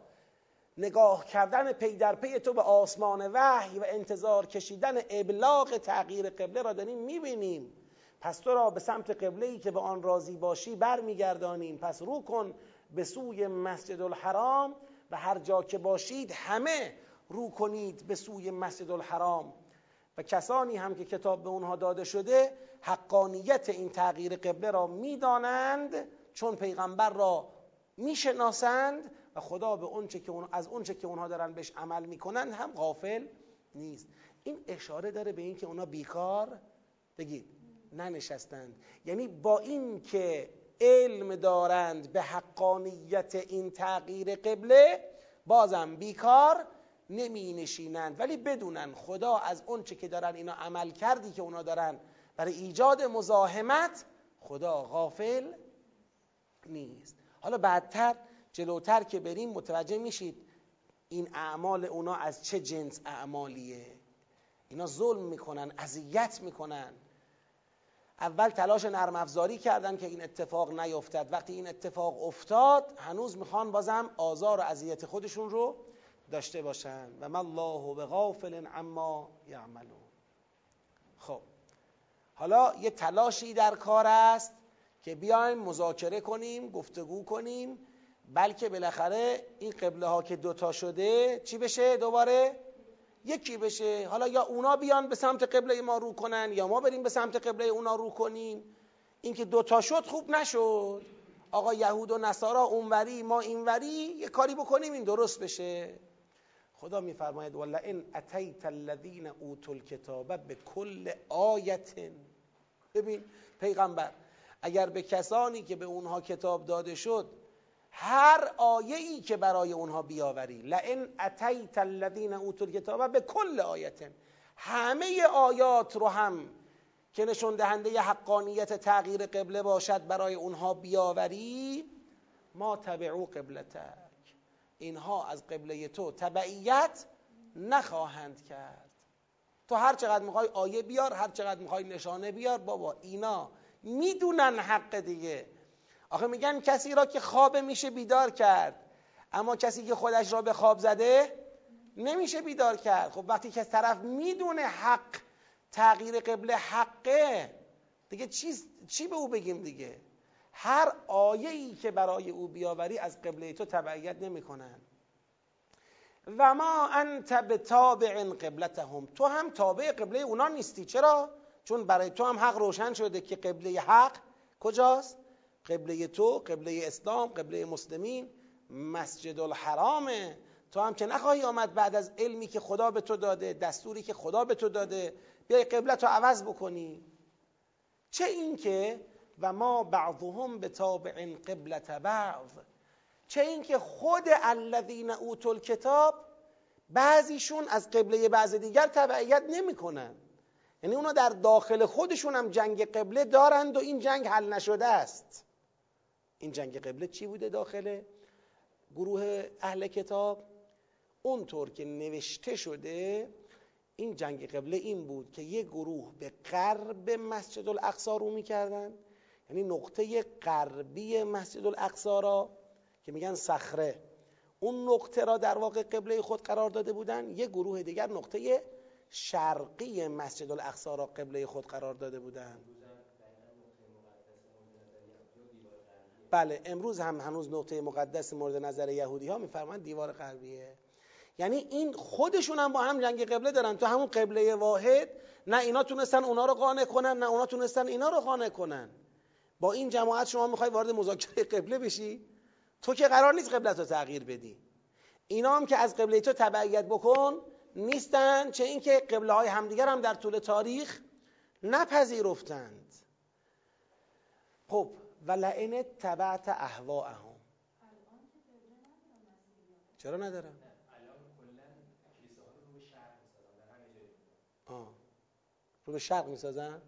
نگاه کردن پی در پی تو به آسمان وحی و انتظار کشیدن ابلاغ تغییر قبله را داریم می‌بینیم. پس تو را به سمت قبله ای که به آن راضی باشی برمیگردانیم. پس رو کن به سوی مسجد الحرام و هر جا که باشید همه رو کنید به سوی مسجد الحرام. و کسانی هم که کتاب به اونها داده شده حقانیت این تغییر قبله را می‌دانند چون پیغمبر را می‌شناسند و خدا به اونچه که اون از اونچه که اونها دارن بهش عمل می‌کنند هم غافل نیست. این اشاره داره به اینکه اونا بیکار. بگید ننشستند. یعنی با این که علم دارند به حقانیت این تغییر قبله بازم بیکار نمی نشینند ولی بدونن خدا از اونچه که دارن اینا عمل کردی که اونا دارن برای ایجاد مزاحمت خدا غافل نیست. حالا بعدتر جلوتر که بریم متوجه میشید این اعمال اونا از چه جنس اعمالیه. اینا ظلم می‌کنن اذیت می‌کنن. اول تلاش نرم افزاری کردن که این اتفاق نیفتد. وقتی این اتفاق افتاد هنوز می‌خوان بازم آزار و اذیت خودشون رو داشته باشن. و ما الله به غافل عما یعملون. خب. حالا یه تلاشی در کار است که بیایم مذاکره کنیم گفتگو کنیم بلکه بالاخره این قبله ها که دوتا شده چی بشه دوباره؟ یکی بشه. حالا یا اونا بیان به سمت قبله ما رو کنن یا ما بریم به سمت قبله اونا رو کنیم. اینکه دوتا شد خوب نشد. آقا یهود و نصارا اونوری ما اینوری یه کاری بکنیم این درست بشه. خدا میفرماید ولا ان اتیت الذین اوتوا الکتاب به کل ببین پیغمبر اگر به کسانی که به اونها کتاب داده شد هر آیه ای که برای اونها بیاوری. لئن اتیت الذین اوتوا الکتاب به کل آیت. همه آیات رو هم که نشون دهنده حقانیت تغییر قبله باشد برای اونها بیاوری. ما تبعو قبلتک. اینها از قبله تو تبعیت نخواهند کرد. تو هر چقدر می‌خوای آیه بیار هر چقدر می‌خوای نشانه بیار بابا اینا می‌دونن حق دیگه. آخه میگن کسی را که خواب میشه بیدار کرد. اما کسی که خودش را به خواب زده نمیشه بیدار کرد. خب وقتی که طرف می‌دونه حق تغییر قبله حقه دیگه چی, چی به او بگیم دیگه؟ هر آیه ای که برای او بیاوری از قبله تو تبعیت نمی‌کنن. و ما انت به تابع قبلتهم. تو هم تابع قبله اونا نیستی. چرا؟ چون برای تو هم حق روشن شده که قبله حق کجاست؟ قبله تو قبله اسلام قبله مسلمین مسجد الحرامه تو هم که نخواهی آمد بعد از علمی که خدا به تو داده دستوری که خدا به تو داده بیای قبلت رو عوض بکنی. چه اینکه و ما بعضهم به تابع قبلت بعض. چه اینکه خود الذین اوتوا الکتاب بعضیشون از قبله بعض دیگر تبعیت نمی‌کنن. یعنی اونا در داخل خودشون هم جنگ قبله دارند و این جنگ حل نشده است. این جنگ قبله چی بوده داخل گروه اهل کتاب؟ اونطور که نوشته شده این جنگ قبله این بود که یک گروه به غرب مسجد الاقصا رو می‌کردن. یعنی نقطه غربی مسجد الاقصا را که میگن صخره. اون نقطه را در واقع قبله خود قرار داده بودن. یک گروه دیگر نقطه شرقی مسجد الاقصا را قبله خود قرار داده بودن. بله امروز هم هنوز نقطه مقدس مورد نظر یهودی ها میفرمایند دیوار غربیه. یعنی این خودشون هم با هم جنگ قبله دارن. تو همون قبله واحد نه اینا تونستن اونا رو قانع کنن نه اونا تونستن اینا رو قانع کنن. با این جماعت شما می‌خوای وارد مذاکره قبله بشی؟ تو که قرار نیست قبلت رو تغییر بدی. اینا هم که از قبله تو تبعیت بکن نیستن چه اینکه قبله های همدیگر هم در طول تاریخ نپذیرفتند. خب و لئن تبعت اهواهم چرا ندارم؟ آه. رو به شرق می‌سازن.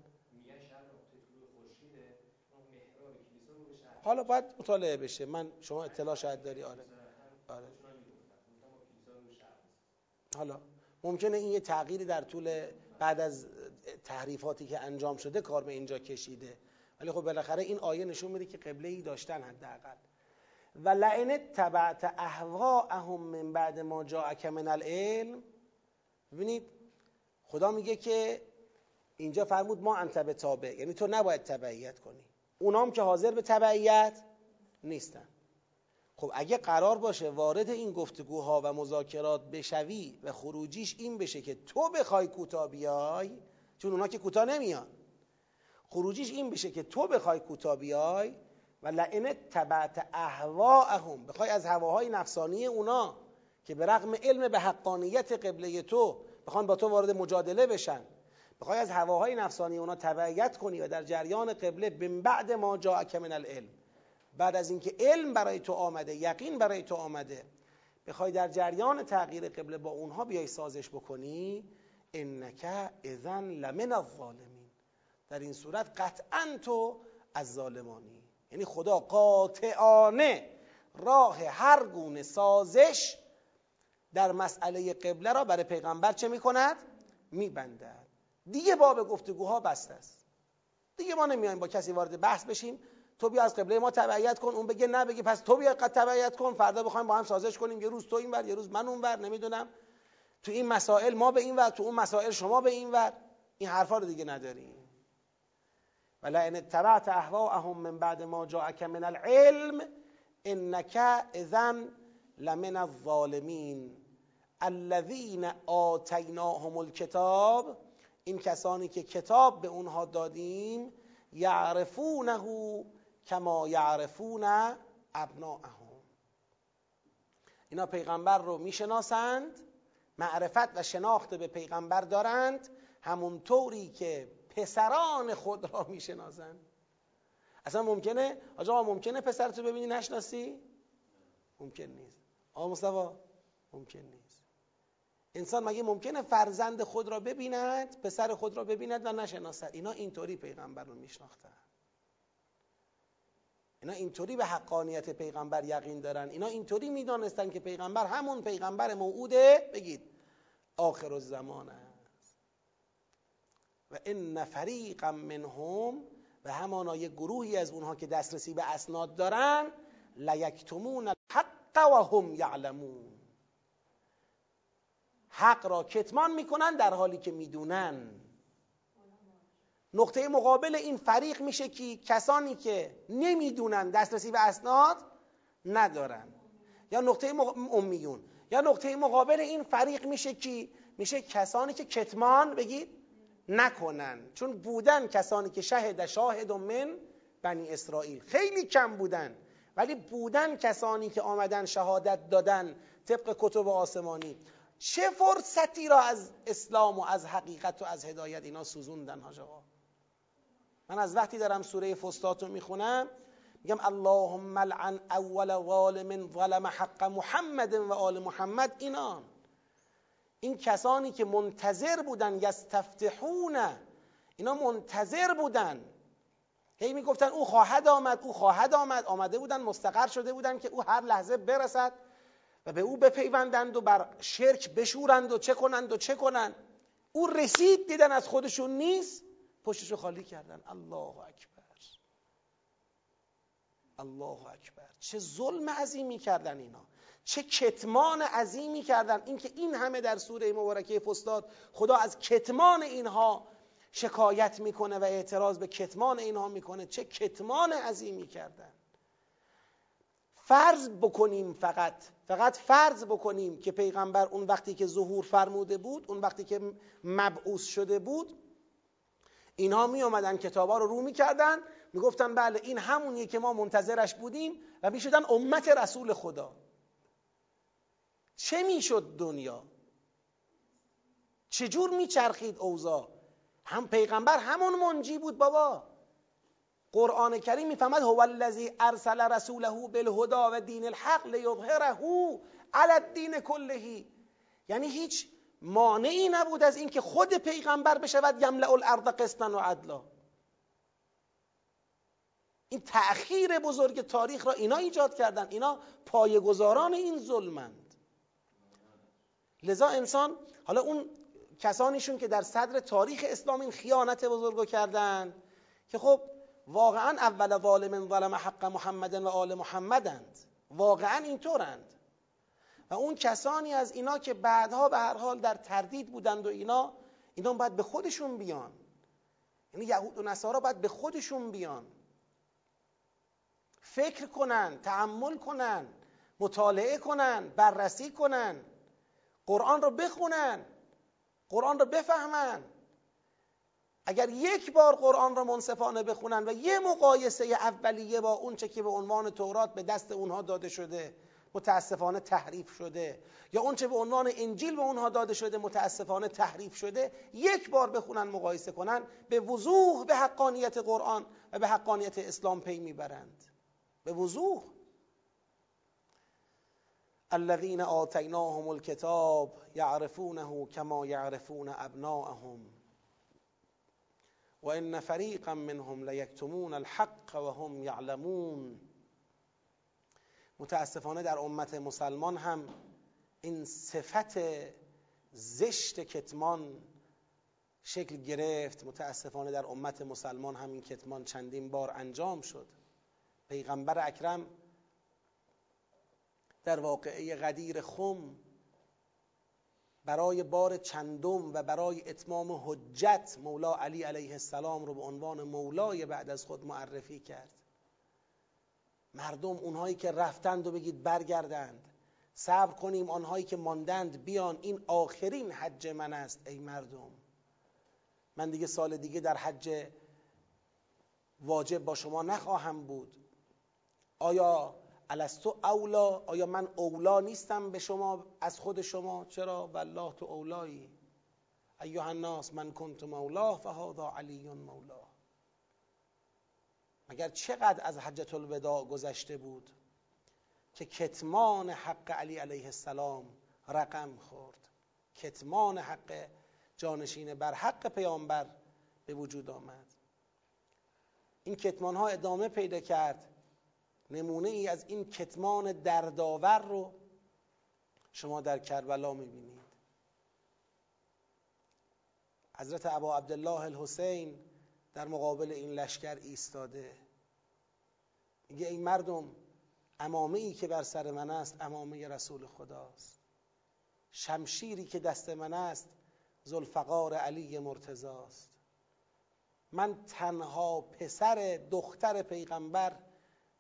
حالا باید مطالعه بشه. من شما اطلاع شاید داری. آره. آره. حالا ممکنه این یه تغییری در طول بعد از تحریفاتی که انجام شده کار به اینجا کشیده. ولی خب بالاخره این آیه نشون میده که قبله ای داشتن حداقل. و لعن تبعت اهواهم من بعد ما جاءک من العلم. ببینید خدا میگه که اینجا فرمود ما انت به تابع یعنی تو نباید تبعیت کنی. اونام که حاضر به تبعیت نیستن. خب اگه قرار باشه وارد این گفتگوها و مذاکرات بشوی و خروجیش این بشه که تو بخوای کوتا بیای چون اونا که کوتا نمیان. خروجیش این بشه که تو بخوای کوتا بیای و لئن تبعت اهواهم بخوای از هواهای نفسانی اونا که به رغم علم به حقانیت قبله تو بخوان با تو وارد مجادله بشن. بخوای از هواهای نفسانی اونا تبعیت کنی و در جریان قبله به بعد ما جاءک من العلم. بعد از اینکه علم برای تو آمده یقین برای تو آمده بخوای در جریان تغییر قبله با اونها بیای سازش بکنی انک اذن لمن الظالمین. در این صورت قطعا تو از ظالمانی. یعنی خدا قاطعانه راه هر گونه سازش در مسئله قبله را برای پیغمبر چه می‌کند؟ میبندد. دیگه باب گفتگوها بسته است. دیگه ما نمیایم با کسی وارد بحث بشیم. تو بیا از قبله ما تبعیت کن. اون بگه نه بگه پس تو بیا قد تبعیت کن. فردا بخوایم با هم سازش کنیم. یه روز تو این ور یه روز من اون ور نمی‌دونم. تو این مسائل ما به این ور تو اون مسائل شما به این ور. این حرفا رو دیگه نداریم. ولئن اتبعت اهواءهم من بعد ما جاءك من العلم انك اذن لمن الظالمین. الذين آتیناهم الكتاب این کسانی که کتاب به اونها دادیم یعرفونه کما یعرفون ابناءهم. اینا پیغمبر رو می‌شناسند معرفت و شناخت به پیغمبر دارند همونطوری که پسران خود را می‌شناسند. اصلا ممکنه؟ آقا ممکنه پسرتو ببینی نشناسی؟ ممکن نیست. آقا مصطفی ممکن نیست. انسان مگه ممکنه فرزند خود را ببیند پسر خود را ببیند و نشناسد؟ اینا اینطوری پیغمبر رو میشناختن. اینا اینطوری به حقانیت پیغمبر یقین دارن. اینا اینطوری می‌دانستن که پیغمبر همون پیغمبر موعوده. بگید آخر الزمان است و ان فریقا منهم و همانا یک گروهی از اونها که دسترسی به اسناد دارن لیکتمون الحق و هم یعلمون. حق را کتمان می‌کنن در حالی که می‌دونن. نقطه مقابل این فریق میشه که کسانی که نمی‌دونن دسترسی به اسناد ندارن. یا نقطه امیون. یا نقطه مقابل این فریق میشه که میشه کسانی که کتمان بگید نکنن. چون بودن کسانی که شهد شاهد من بنی اسرائیل. خیلی کم بودن. ولی بودن کسانی که آمدن شهادت دادن طبق کتب آسمانی. چه فرصتی را از اسلام و از حقیقت و از هدایت اینا سوزوندن حاج من از وقتی دارم سوره فستات رو می‌خونم میگم اللهم لعن اول ظالم ظلم حق محمد و آل محمد. اینان این کسانی که منتظر بودن یستفتحون اینا منتظر بودن. هی می‌گفتن او خواهد آمد او خواهد آمد. آمده بودن مستقر شده بودن که او هر لحظه برسد و به او بپیوندند و بر شرک بشورند و چه کنند و چه کنند. او رسید دیدن از خودشون نیست. پشتشو خالی کردن. الله اکبر. الله اکبر. چه ظلم عظیمی کردن اینا. چه کتمان عظیمی کردن. اینکه این همه در سوره مبارکه فستاد خدا از کتمان اینها شکایت می‌کنه و اعتراض به کتمان اینها می‌کنه. چه کتمان عظیمی کردن. فرض بکنیم فقط فقط فرض بکنیم که پیغمبر اون وقتی که ظهور فرموده بود اون وقتی که مبعوث شده بود اینها می آمدن کتابا رو رو می‌کردن می‌گفتن بله این همونیه که ما منتظرش بودیم و می‌شدن امت رسول خدا. چه می‌شد دنیا؟ چجور میچرخید اوضاع؟ هم پیغمبر همون منجی بود بابا. قرآن کریم می‌فهمد هو الذی ارسل رسوله بالهدا و دین الحق لیظهره علی الدین کلهی. یعنی هیچ مانعی نبود از اینکه خود پیغمبر بشود یملع الارض قسطا و عدلا. این تأخیر بزرگ تاریخ را اینا ایجاد کردن. اینا پایگزاران این ظلمند لذا انسان حالا اون کسانیشون که در صدر تاریخ اسلام این خیانت بزرگو کردن که خب واقعا اول ظالم ظلم حق محمد و آل محمدند. واقعا اینطورند. و اون کسانی از اینا که بعدها به هر حال در تردید بودند و اینا اینا باید به خودشون بیان. یعنی یهود و نصارا باید به خودشون بیان. فکر کنن تعمل کنن مطالعه کنن بررسی کنن. قرآن رو بخونن. قرآن رو بفهمن. اگر یک بار قرآن را منصفانه بخونن و یه مقایسه اولیه با اونچه که به عنوان تورات به دست اونها داده شده متاسفانه تحریف شده یا اونچه به عنوان انجیل به اونها داده شده متاسفانه تحریف شده یک بار بخونن مقایسه کنن به وضوح به حقانیت قرآن و به حقانیت اسلام پی می‌برند. به وضوح. الذين آتیناهم الكتاب یعرفونه كما يعرفون ابناءهم وان فريقا منهم لیکتمون الحق وهم یعلمون متاسفانه در امت مسلمان هم این صفت زشت کتمان شکل گرفت. متاسفانه در امت مسلمان هم این کتمان چندین بار انجام شد. پیغمبر اکرم در واقعه غدیر خم برای بار چندم و برای اتمام حجت مولا علی علیه السلام رو به عنوان مولای بعد از خود معرفی کرد. مردم اونهایی که رفتند و بگید برگردند صبر کنیم آنهایی که ماندند بیان این آخرین حج من است ای مردم. من دیگه سال دیگه در حج واجب با شما نخواهم بود. آیا الستو اولا؟ آیا من اولا نیستم به شما از خود شما؟ چرا؟ والله تو اولایی. ایها الناس من کنت مولاه فهذا علی مولاه. مگر چقدر از حجت الوداع گذشته بود که کتمان حق علی علیه السلام رقم خورد؟ کتمان حق جانشین بر حق پیامبر به وجود آمد. این کتمان ها ادامه پیدا کرد. نمونه ای از این کتمان دردآور رو شما در کربلا می‌بینید. حضرت ابا عبدالله الحسین در مقابل این لشکر ایستاده. میگه این مردم امامه ای که بر سر من است امامه رسول خداست. شمشیری که دست من است زلفقار علی مرتزاست من تنها پسر دختر پیغمبر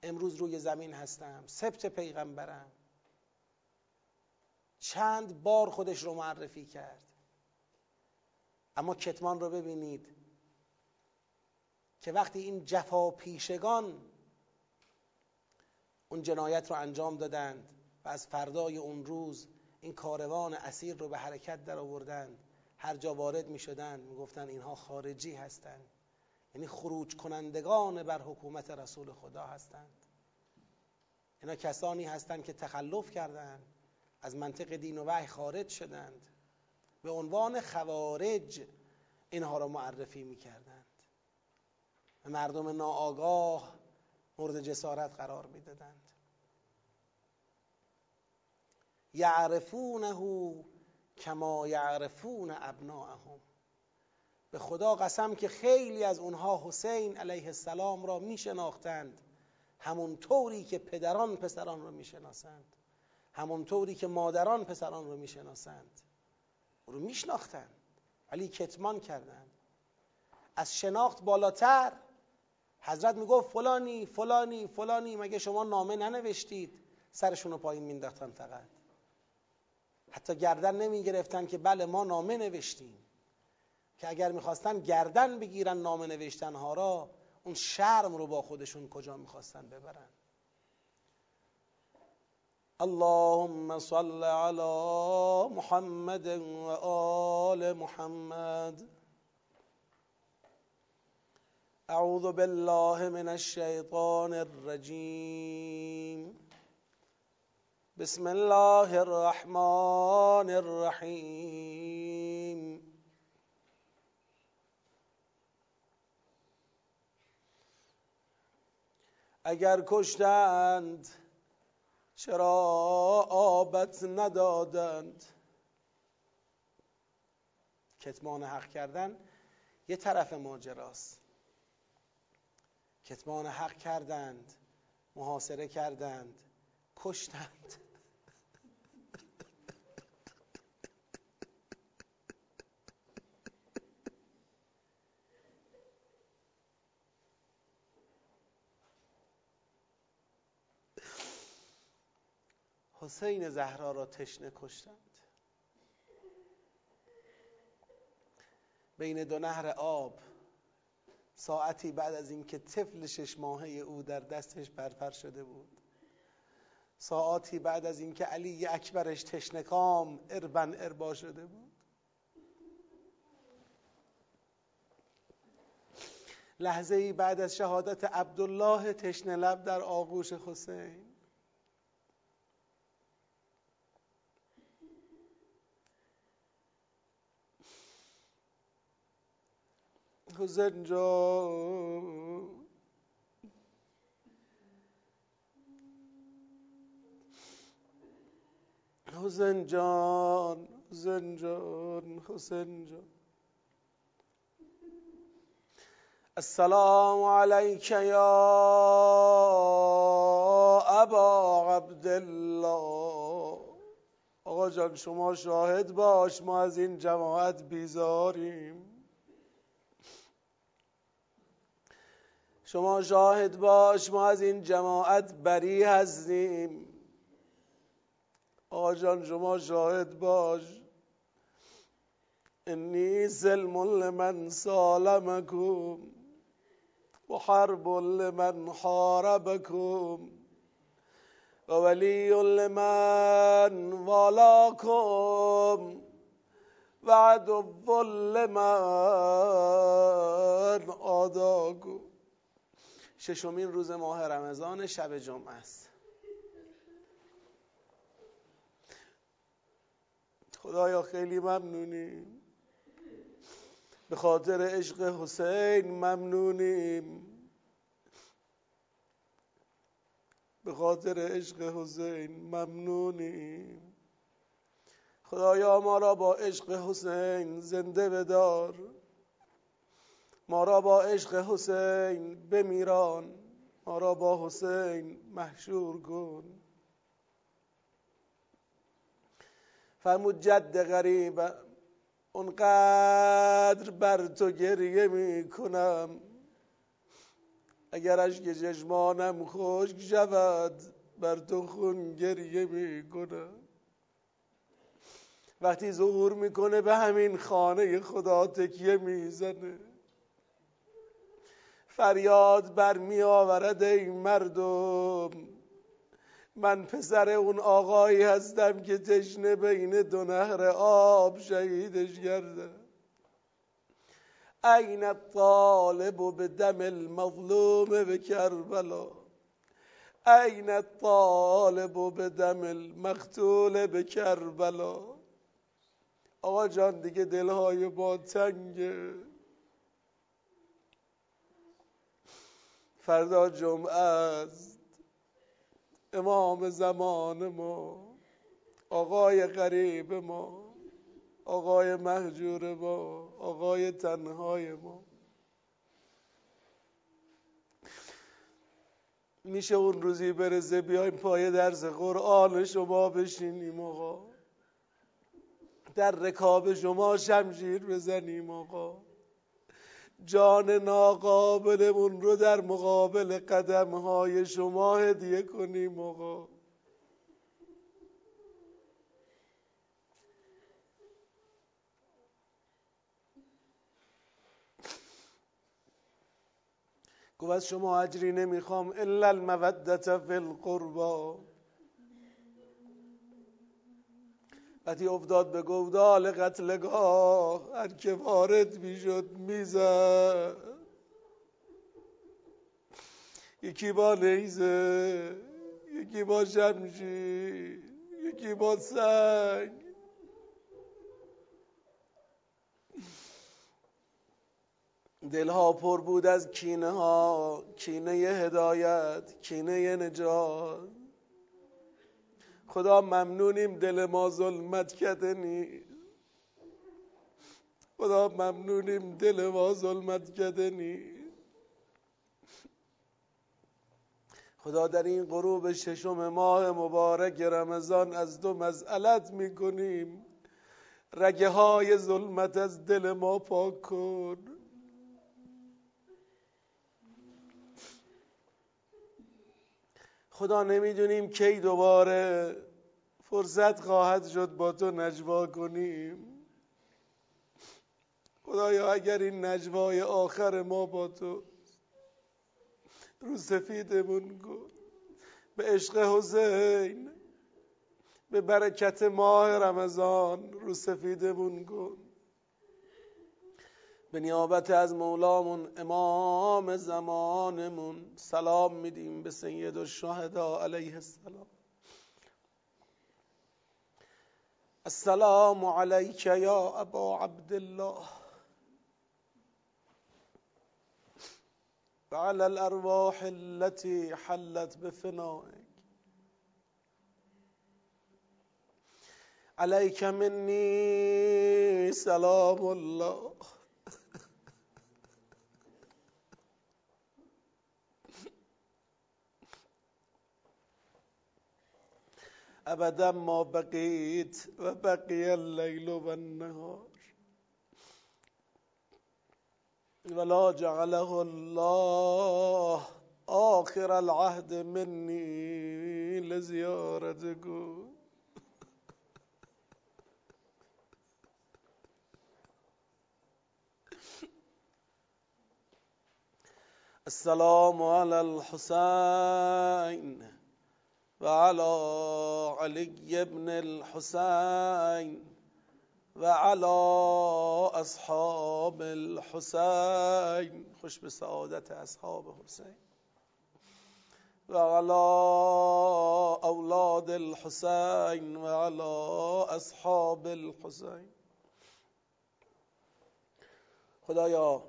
امروز روی زمین هستم سبت پیغمبرم. چند بار خودش رو معرفی کرد. اما کتمان رو ببینید که وقتی این جفا پیشگان اون جنایت رو انجام دادند و از فردای اون روز این کاروان اسیر رو به حرکت در آوردند هر جا وارد می شدند می گفتن اینها خارجی هستند. یعنی خروج کنندگان بر حکومت رسول خدا هستند. اینا کسانی هستند که تخلف کردند از منطق دین و وحی خارج شدند. به عنوان خوارج اینها را معرفی می کردند و مردم ناآگاه مورد جسارت قرار می‌دادند. یعرفونه کما یعرفون ابناءهم. به خدا قسم که خیلی از اونها حسین علیه السلام را میشناختند. همون طوری که پدران پسران را می‌شناسند. همون طوری که مادران پسران را می‌شناسند. رو میشناختند. ولی کتمان کردند. از شناخت بالاتر حضرت می‌گفت فلانی فلانی فلانی مگه شما نامه ننوشتید؟ سرشون رو پایین مینداختن فقط. حتی گردن نمی گرفتن که بله ما نامه نوشتیم. که اگر می‌خواستن گردن بگیرن نامه نوشتن ها را اون شرم رو با خودشون کجا می‌خواستن ببرن؟ اللهم صل علی محمد و آل محمد. اعوذ بالله من الشیطان الرجیم. بسم الله الرحمن الرحیم. اگر کشتند چرا آبت ندادند؟ کتمان حق کردن یه طرف ماجراست. کتمان حق کردند محاصره کردند کشتند. حسین زهرا را تشنه کشتند. بین دو نهر آب ساعتی بعد از اینکه طفل شش ماهه او در دستش پرپر شده بود. ساعتی بعد از اینکه علی اکبرش تشنکام اربن اربا شده بود. لحظه ای بعد از شهادت عبدالله تشنه لب در آغوش حسین. حسین جان حسین جان حسین جان حسین جان السلام عليك يا ابا عبدالله. آقا جان شما شاهد باش ما از این جماعت بیزاریم. شما شاهد باش ما از این جماعت بری هستیم. آقا جان شما شاهد باش. انی سلم لمن سالمکم و حرب لمن حاربكم و ولی لمن والاكم و عدو لمن آداكم ششمین روز ماه رمضان شب جمعه است. خدایا خیلی ممنونیم. به خاطر عشق حسین ممنونیم. به خاطر عشق حسین ممنونیم. خدایا ما را با عشق حسین زنده بدار. ما را با عشق حسین بمیران ما را با حسین محشور کن فرمود جد غریب اونقدر بر تو گریه می کنم. اگر اشک چشمانم خشک شود بر تو خون گریه می کنم. وقتی ظهور می‌کنه به همین خانه خدا تکیه می‌زنه فریاد بر می آورد ای مردم. من پسر اون آقایی هستم که تشنه بین دو نهر آب شهیدش کرده. این الطالب به دم المظلوم به کربلا. این الطالب به دم المقتول به کربلا. آقا جان دیگه دلهای با تنگه فردا جمعه است. امام زمان ما آقای غریب ما آقای محجور ما آقای تنهای ما. میشه اون روزی برزه بیایم پای درس قرآن شما بشینیم آقا. در رکاب شما شمشیر بزنیم آقا. جان ناقابلمون رو در مقابل قدم های شما هدیه کنیم آقا. گفت شما اجری نمی‌خوام الا المودت فی القربا وقتی افتاد به گودال قتلگاه هر که وارد می‌شد می‌زد. یکی با نیزه یکی با شمشیر یکی با سنگ. دلها پر بود از کینه ها کینه هدایت کینه نجات. خدا ممنونیم دل ما ظلمت کرده نیست. خدا ممنونیم دل ما ظلمت کرده نیست. خدا در این غروب ششم ماه مبارک رمضان از دو مسئلت می‌کنیم. رگه های ظلمت از دل ما پاک کن. خدا نمی‌دونیم کی دوباره فرصت خواهد شد با تو نجوا کنیم. خدایا اگر این نجوای آخر ما با تو رو سفیدمون کن. به عشق حسین به برکت ماه رمضان رو سفیدمون کن. به نیابت از مولامون امام زمانمون سلام میدیم به سید الشهدا علیه السلام. السلام علیک یا ابا عبدالله. وعلى الأرواح التي حلت بفنائك عليك مني سلام الله. أبدا ما بقيت و بقي الليل و النهار ولا جعله الله آخر العهد مني لزيارتكم. السلام على الحسين. وعلى علي بن الحسين وعلى اصحاب الحسين. خوش به سعادت اصحاب حسین. وعلى اولاد الحسين وعلى اصحاب الحسين خدایا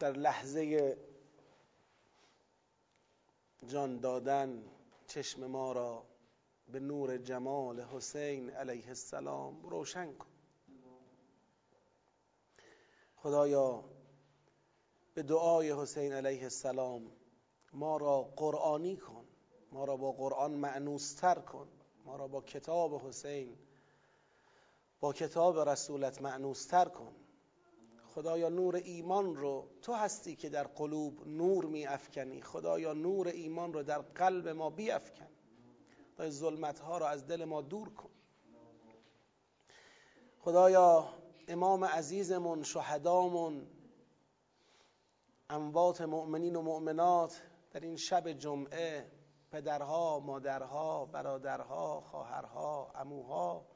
در لحظه جان دادن چشم ما را به نور جمال حسین علیه السلام روشن کن. خدایا به دعای حسین علیه السلام ما را قرآنی کن ما را با قرآن معنوستر کن ما را با کتاب حسین با کتاب رسولت معنوستر کن. خدایا نور ایمان رو تو هستی که در قلوب نور می افکنی. خدایا نور ایمان رو در قلب ما بی افکن ظلمت ها رو از دل ما دور کن. خدایا امام عزیزمون شهدامون اموات مؤمنین و مؤمنات در این شب جمعه پدرها مادرها برادرها خواهرها عموها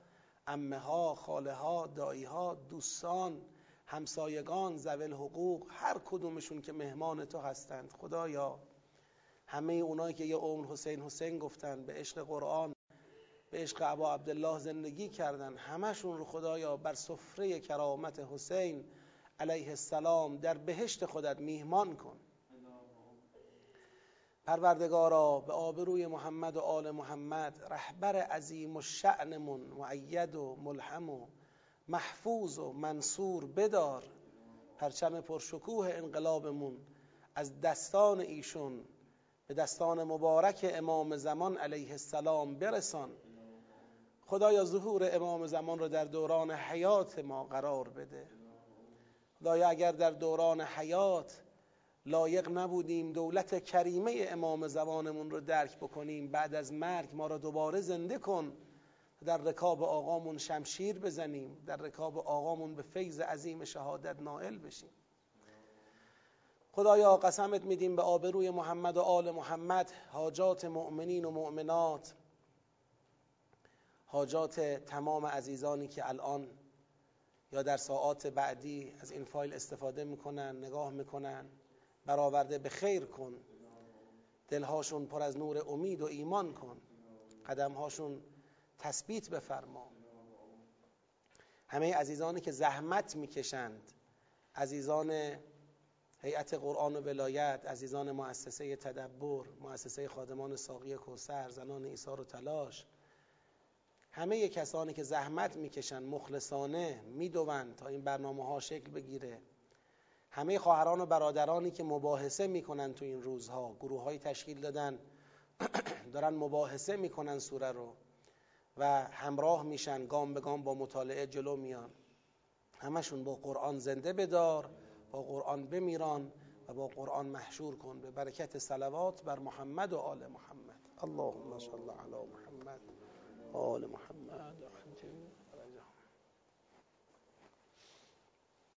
امه ها خاله ها دایی ها دوستان همسایگان زول حقوق هر کدومشون که مهمان تو هستند. خدایا همه اونایی که یه عمر حسین حسین گفتن به عشق قرآن به عشق عبا عبدالله زندگی کردن همشون رو خدایا بر سفره کرامت حسین علیه السلام در بهشت خودت میهمان کن. پروردگارا به آبروی محمد و آل محمد رهبر عظیم و شعنمون معید و ملهم و محفوظ و منصور بدار پرچم پرشکوه انقلابمون. از دستان ایشون به دستان مبارک امام زمان علیه السلام برسان. خدایا ظهور امام زمان رو در دوران حیات ما قرار بده. خدایا اگر در دوران حیات لایق نبودیم دولت کریمه امام زمانمون رو درک بکنیم بعد از مرگ ما را دوباره زنده کن. در رکاب آقامون شمشیر بزنیم در رکاب آقامون به فیض عظیم شهادت نائل بشیم. خدایا قسمت میدیم به آبروی محمد و آل محمد حاجات مؤمنین و مؤمنات حاجات تمام عزیزانی که الان یا در ساعات بعدی از این فایل استفاده می‌کنن نگاه می‌کنن. برآورده به خیر کن. دلهاشون پر از نور امید و ایمان کن. قدمهاشون تثبیت بفرما. همه عزیزانی که زحمت می‌کشند عزیزان هیئت قرآن و ولایت عزیزان مؤسسه تدبر مؤسسه خادمان ساقی کوسر زنان ایثار و تلاش همه کسانی که زحمت می‌کشن مخلصانه می‌دوند تا این برنامه ها شکل بگیره. همه خواهران و برادرانی که مباحثه می‌کنن تو این روزها گروه های تشکیل دادن دارن مباحثه می‌کنن سوره رو. و همراه میشن گام به گام با مطالعه جلو میان. همشون با قرآن زنده بدار با قرآن بمیران و با قرآن محشور کن. به برکت صلوات بر محمد و آل محمد. اللهم صل علی محمد آل محمد.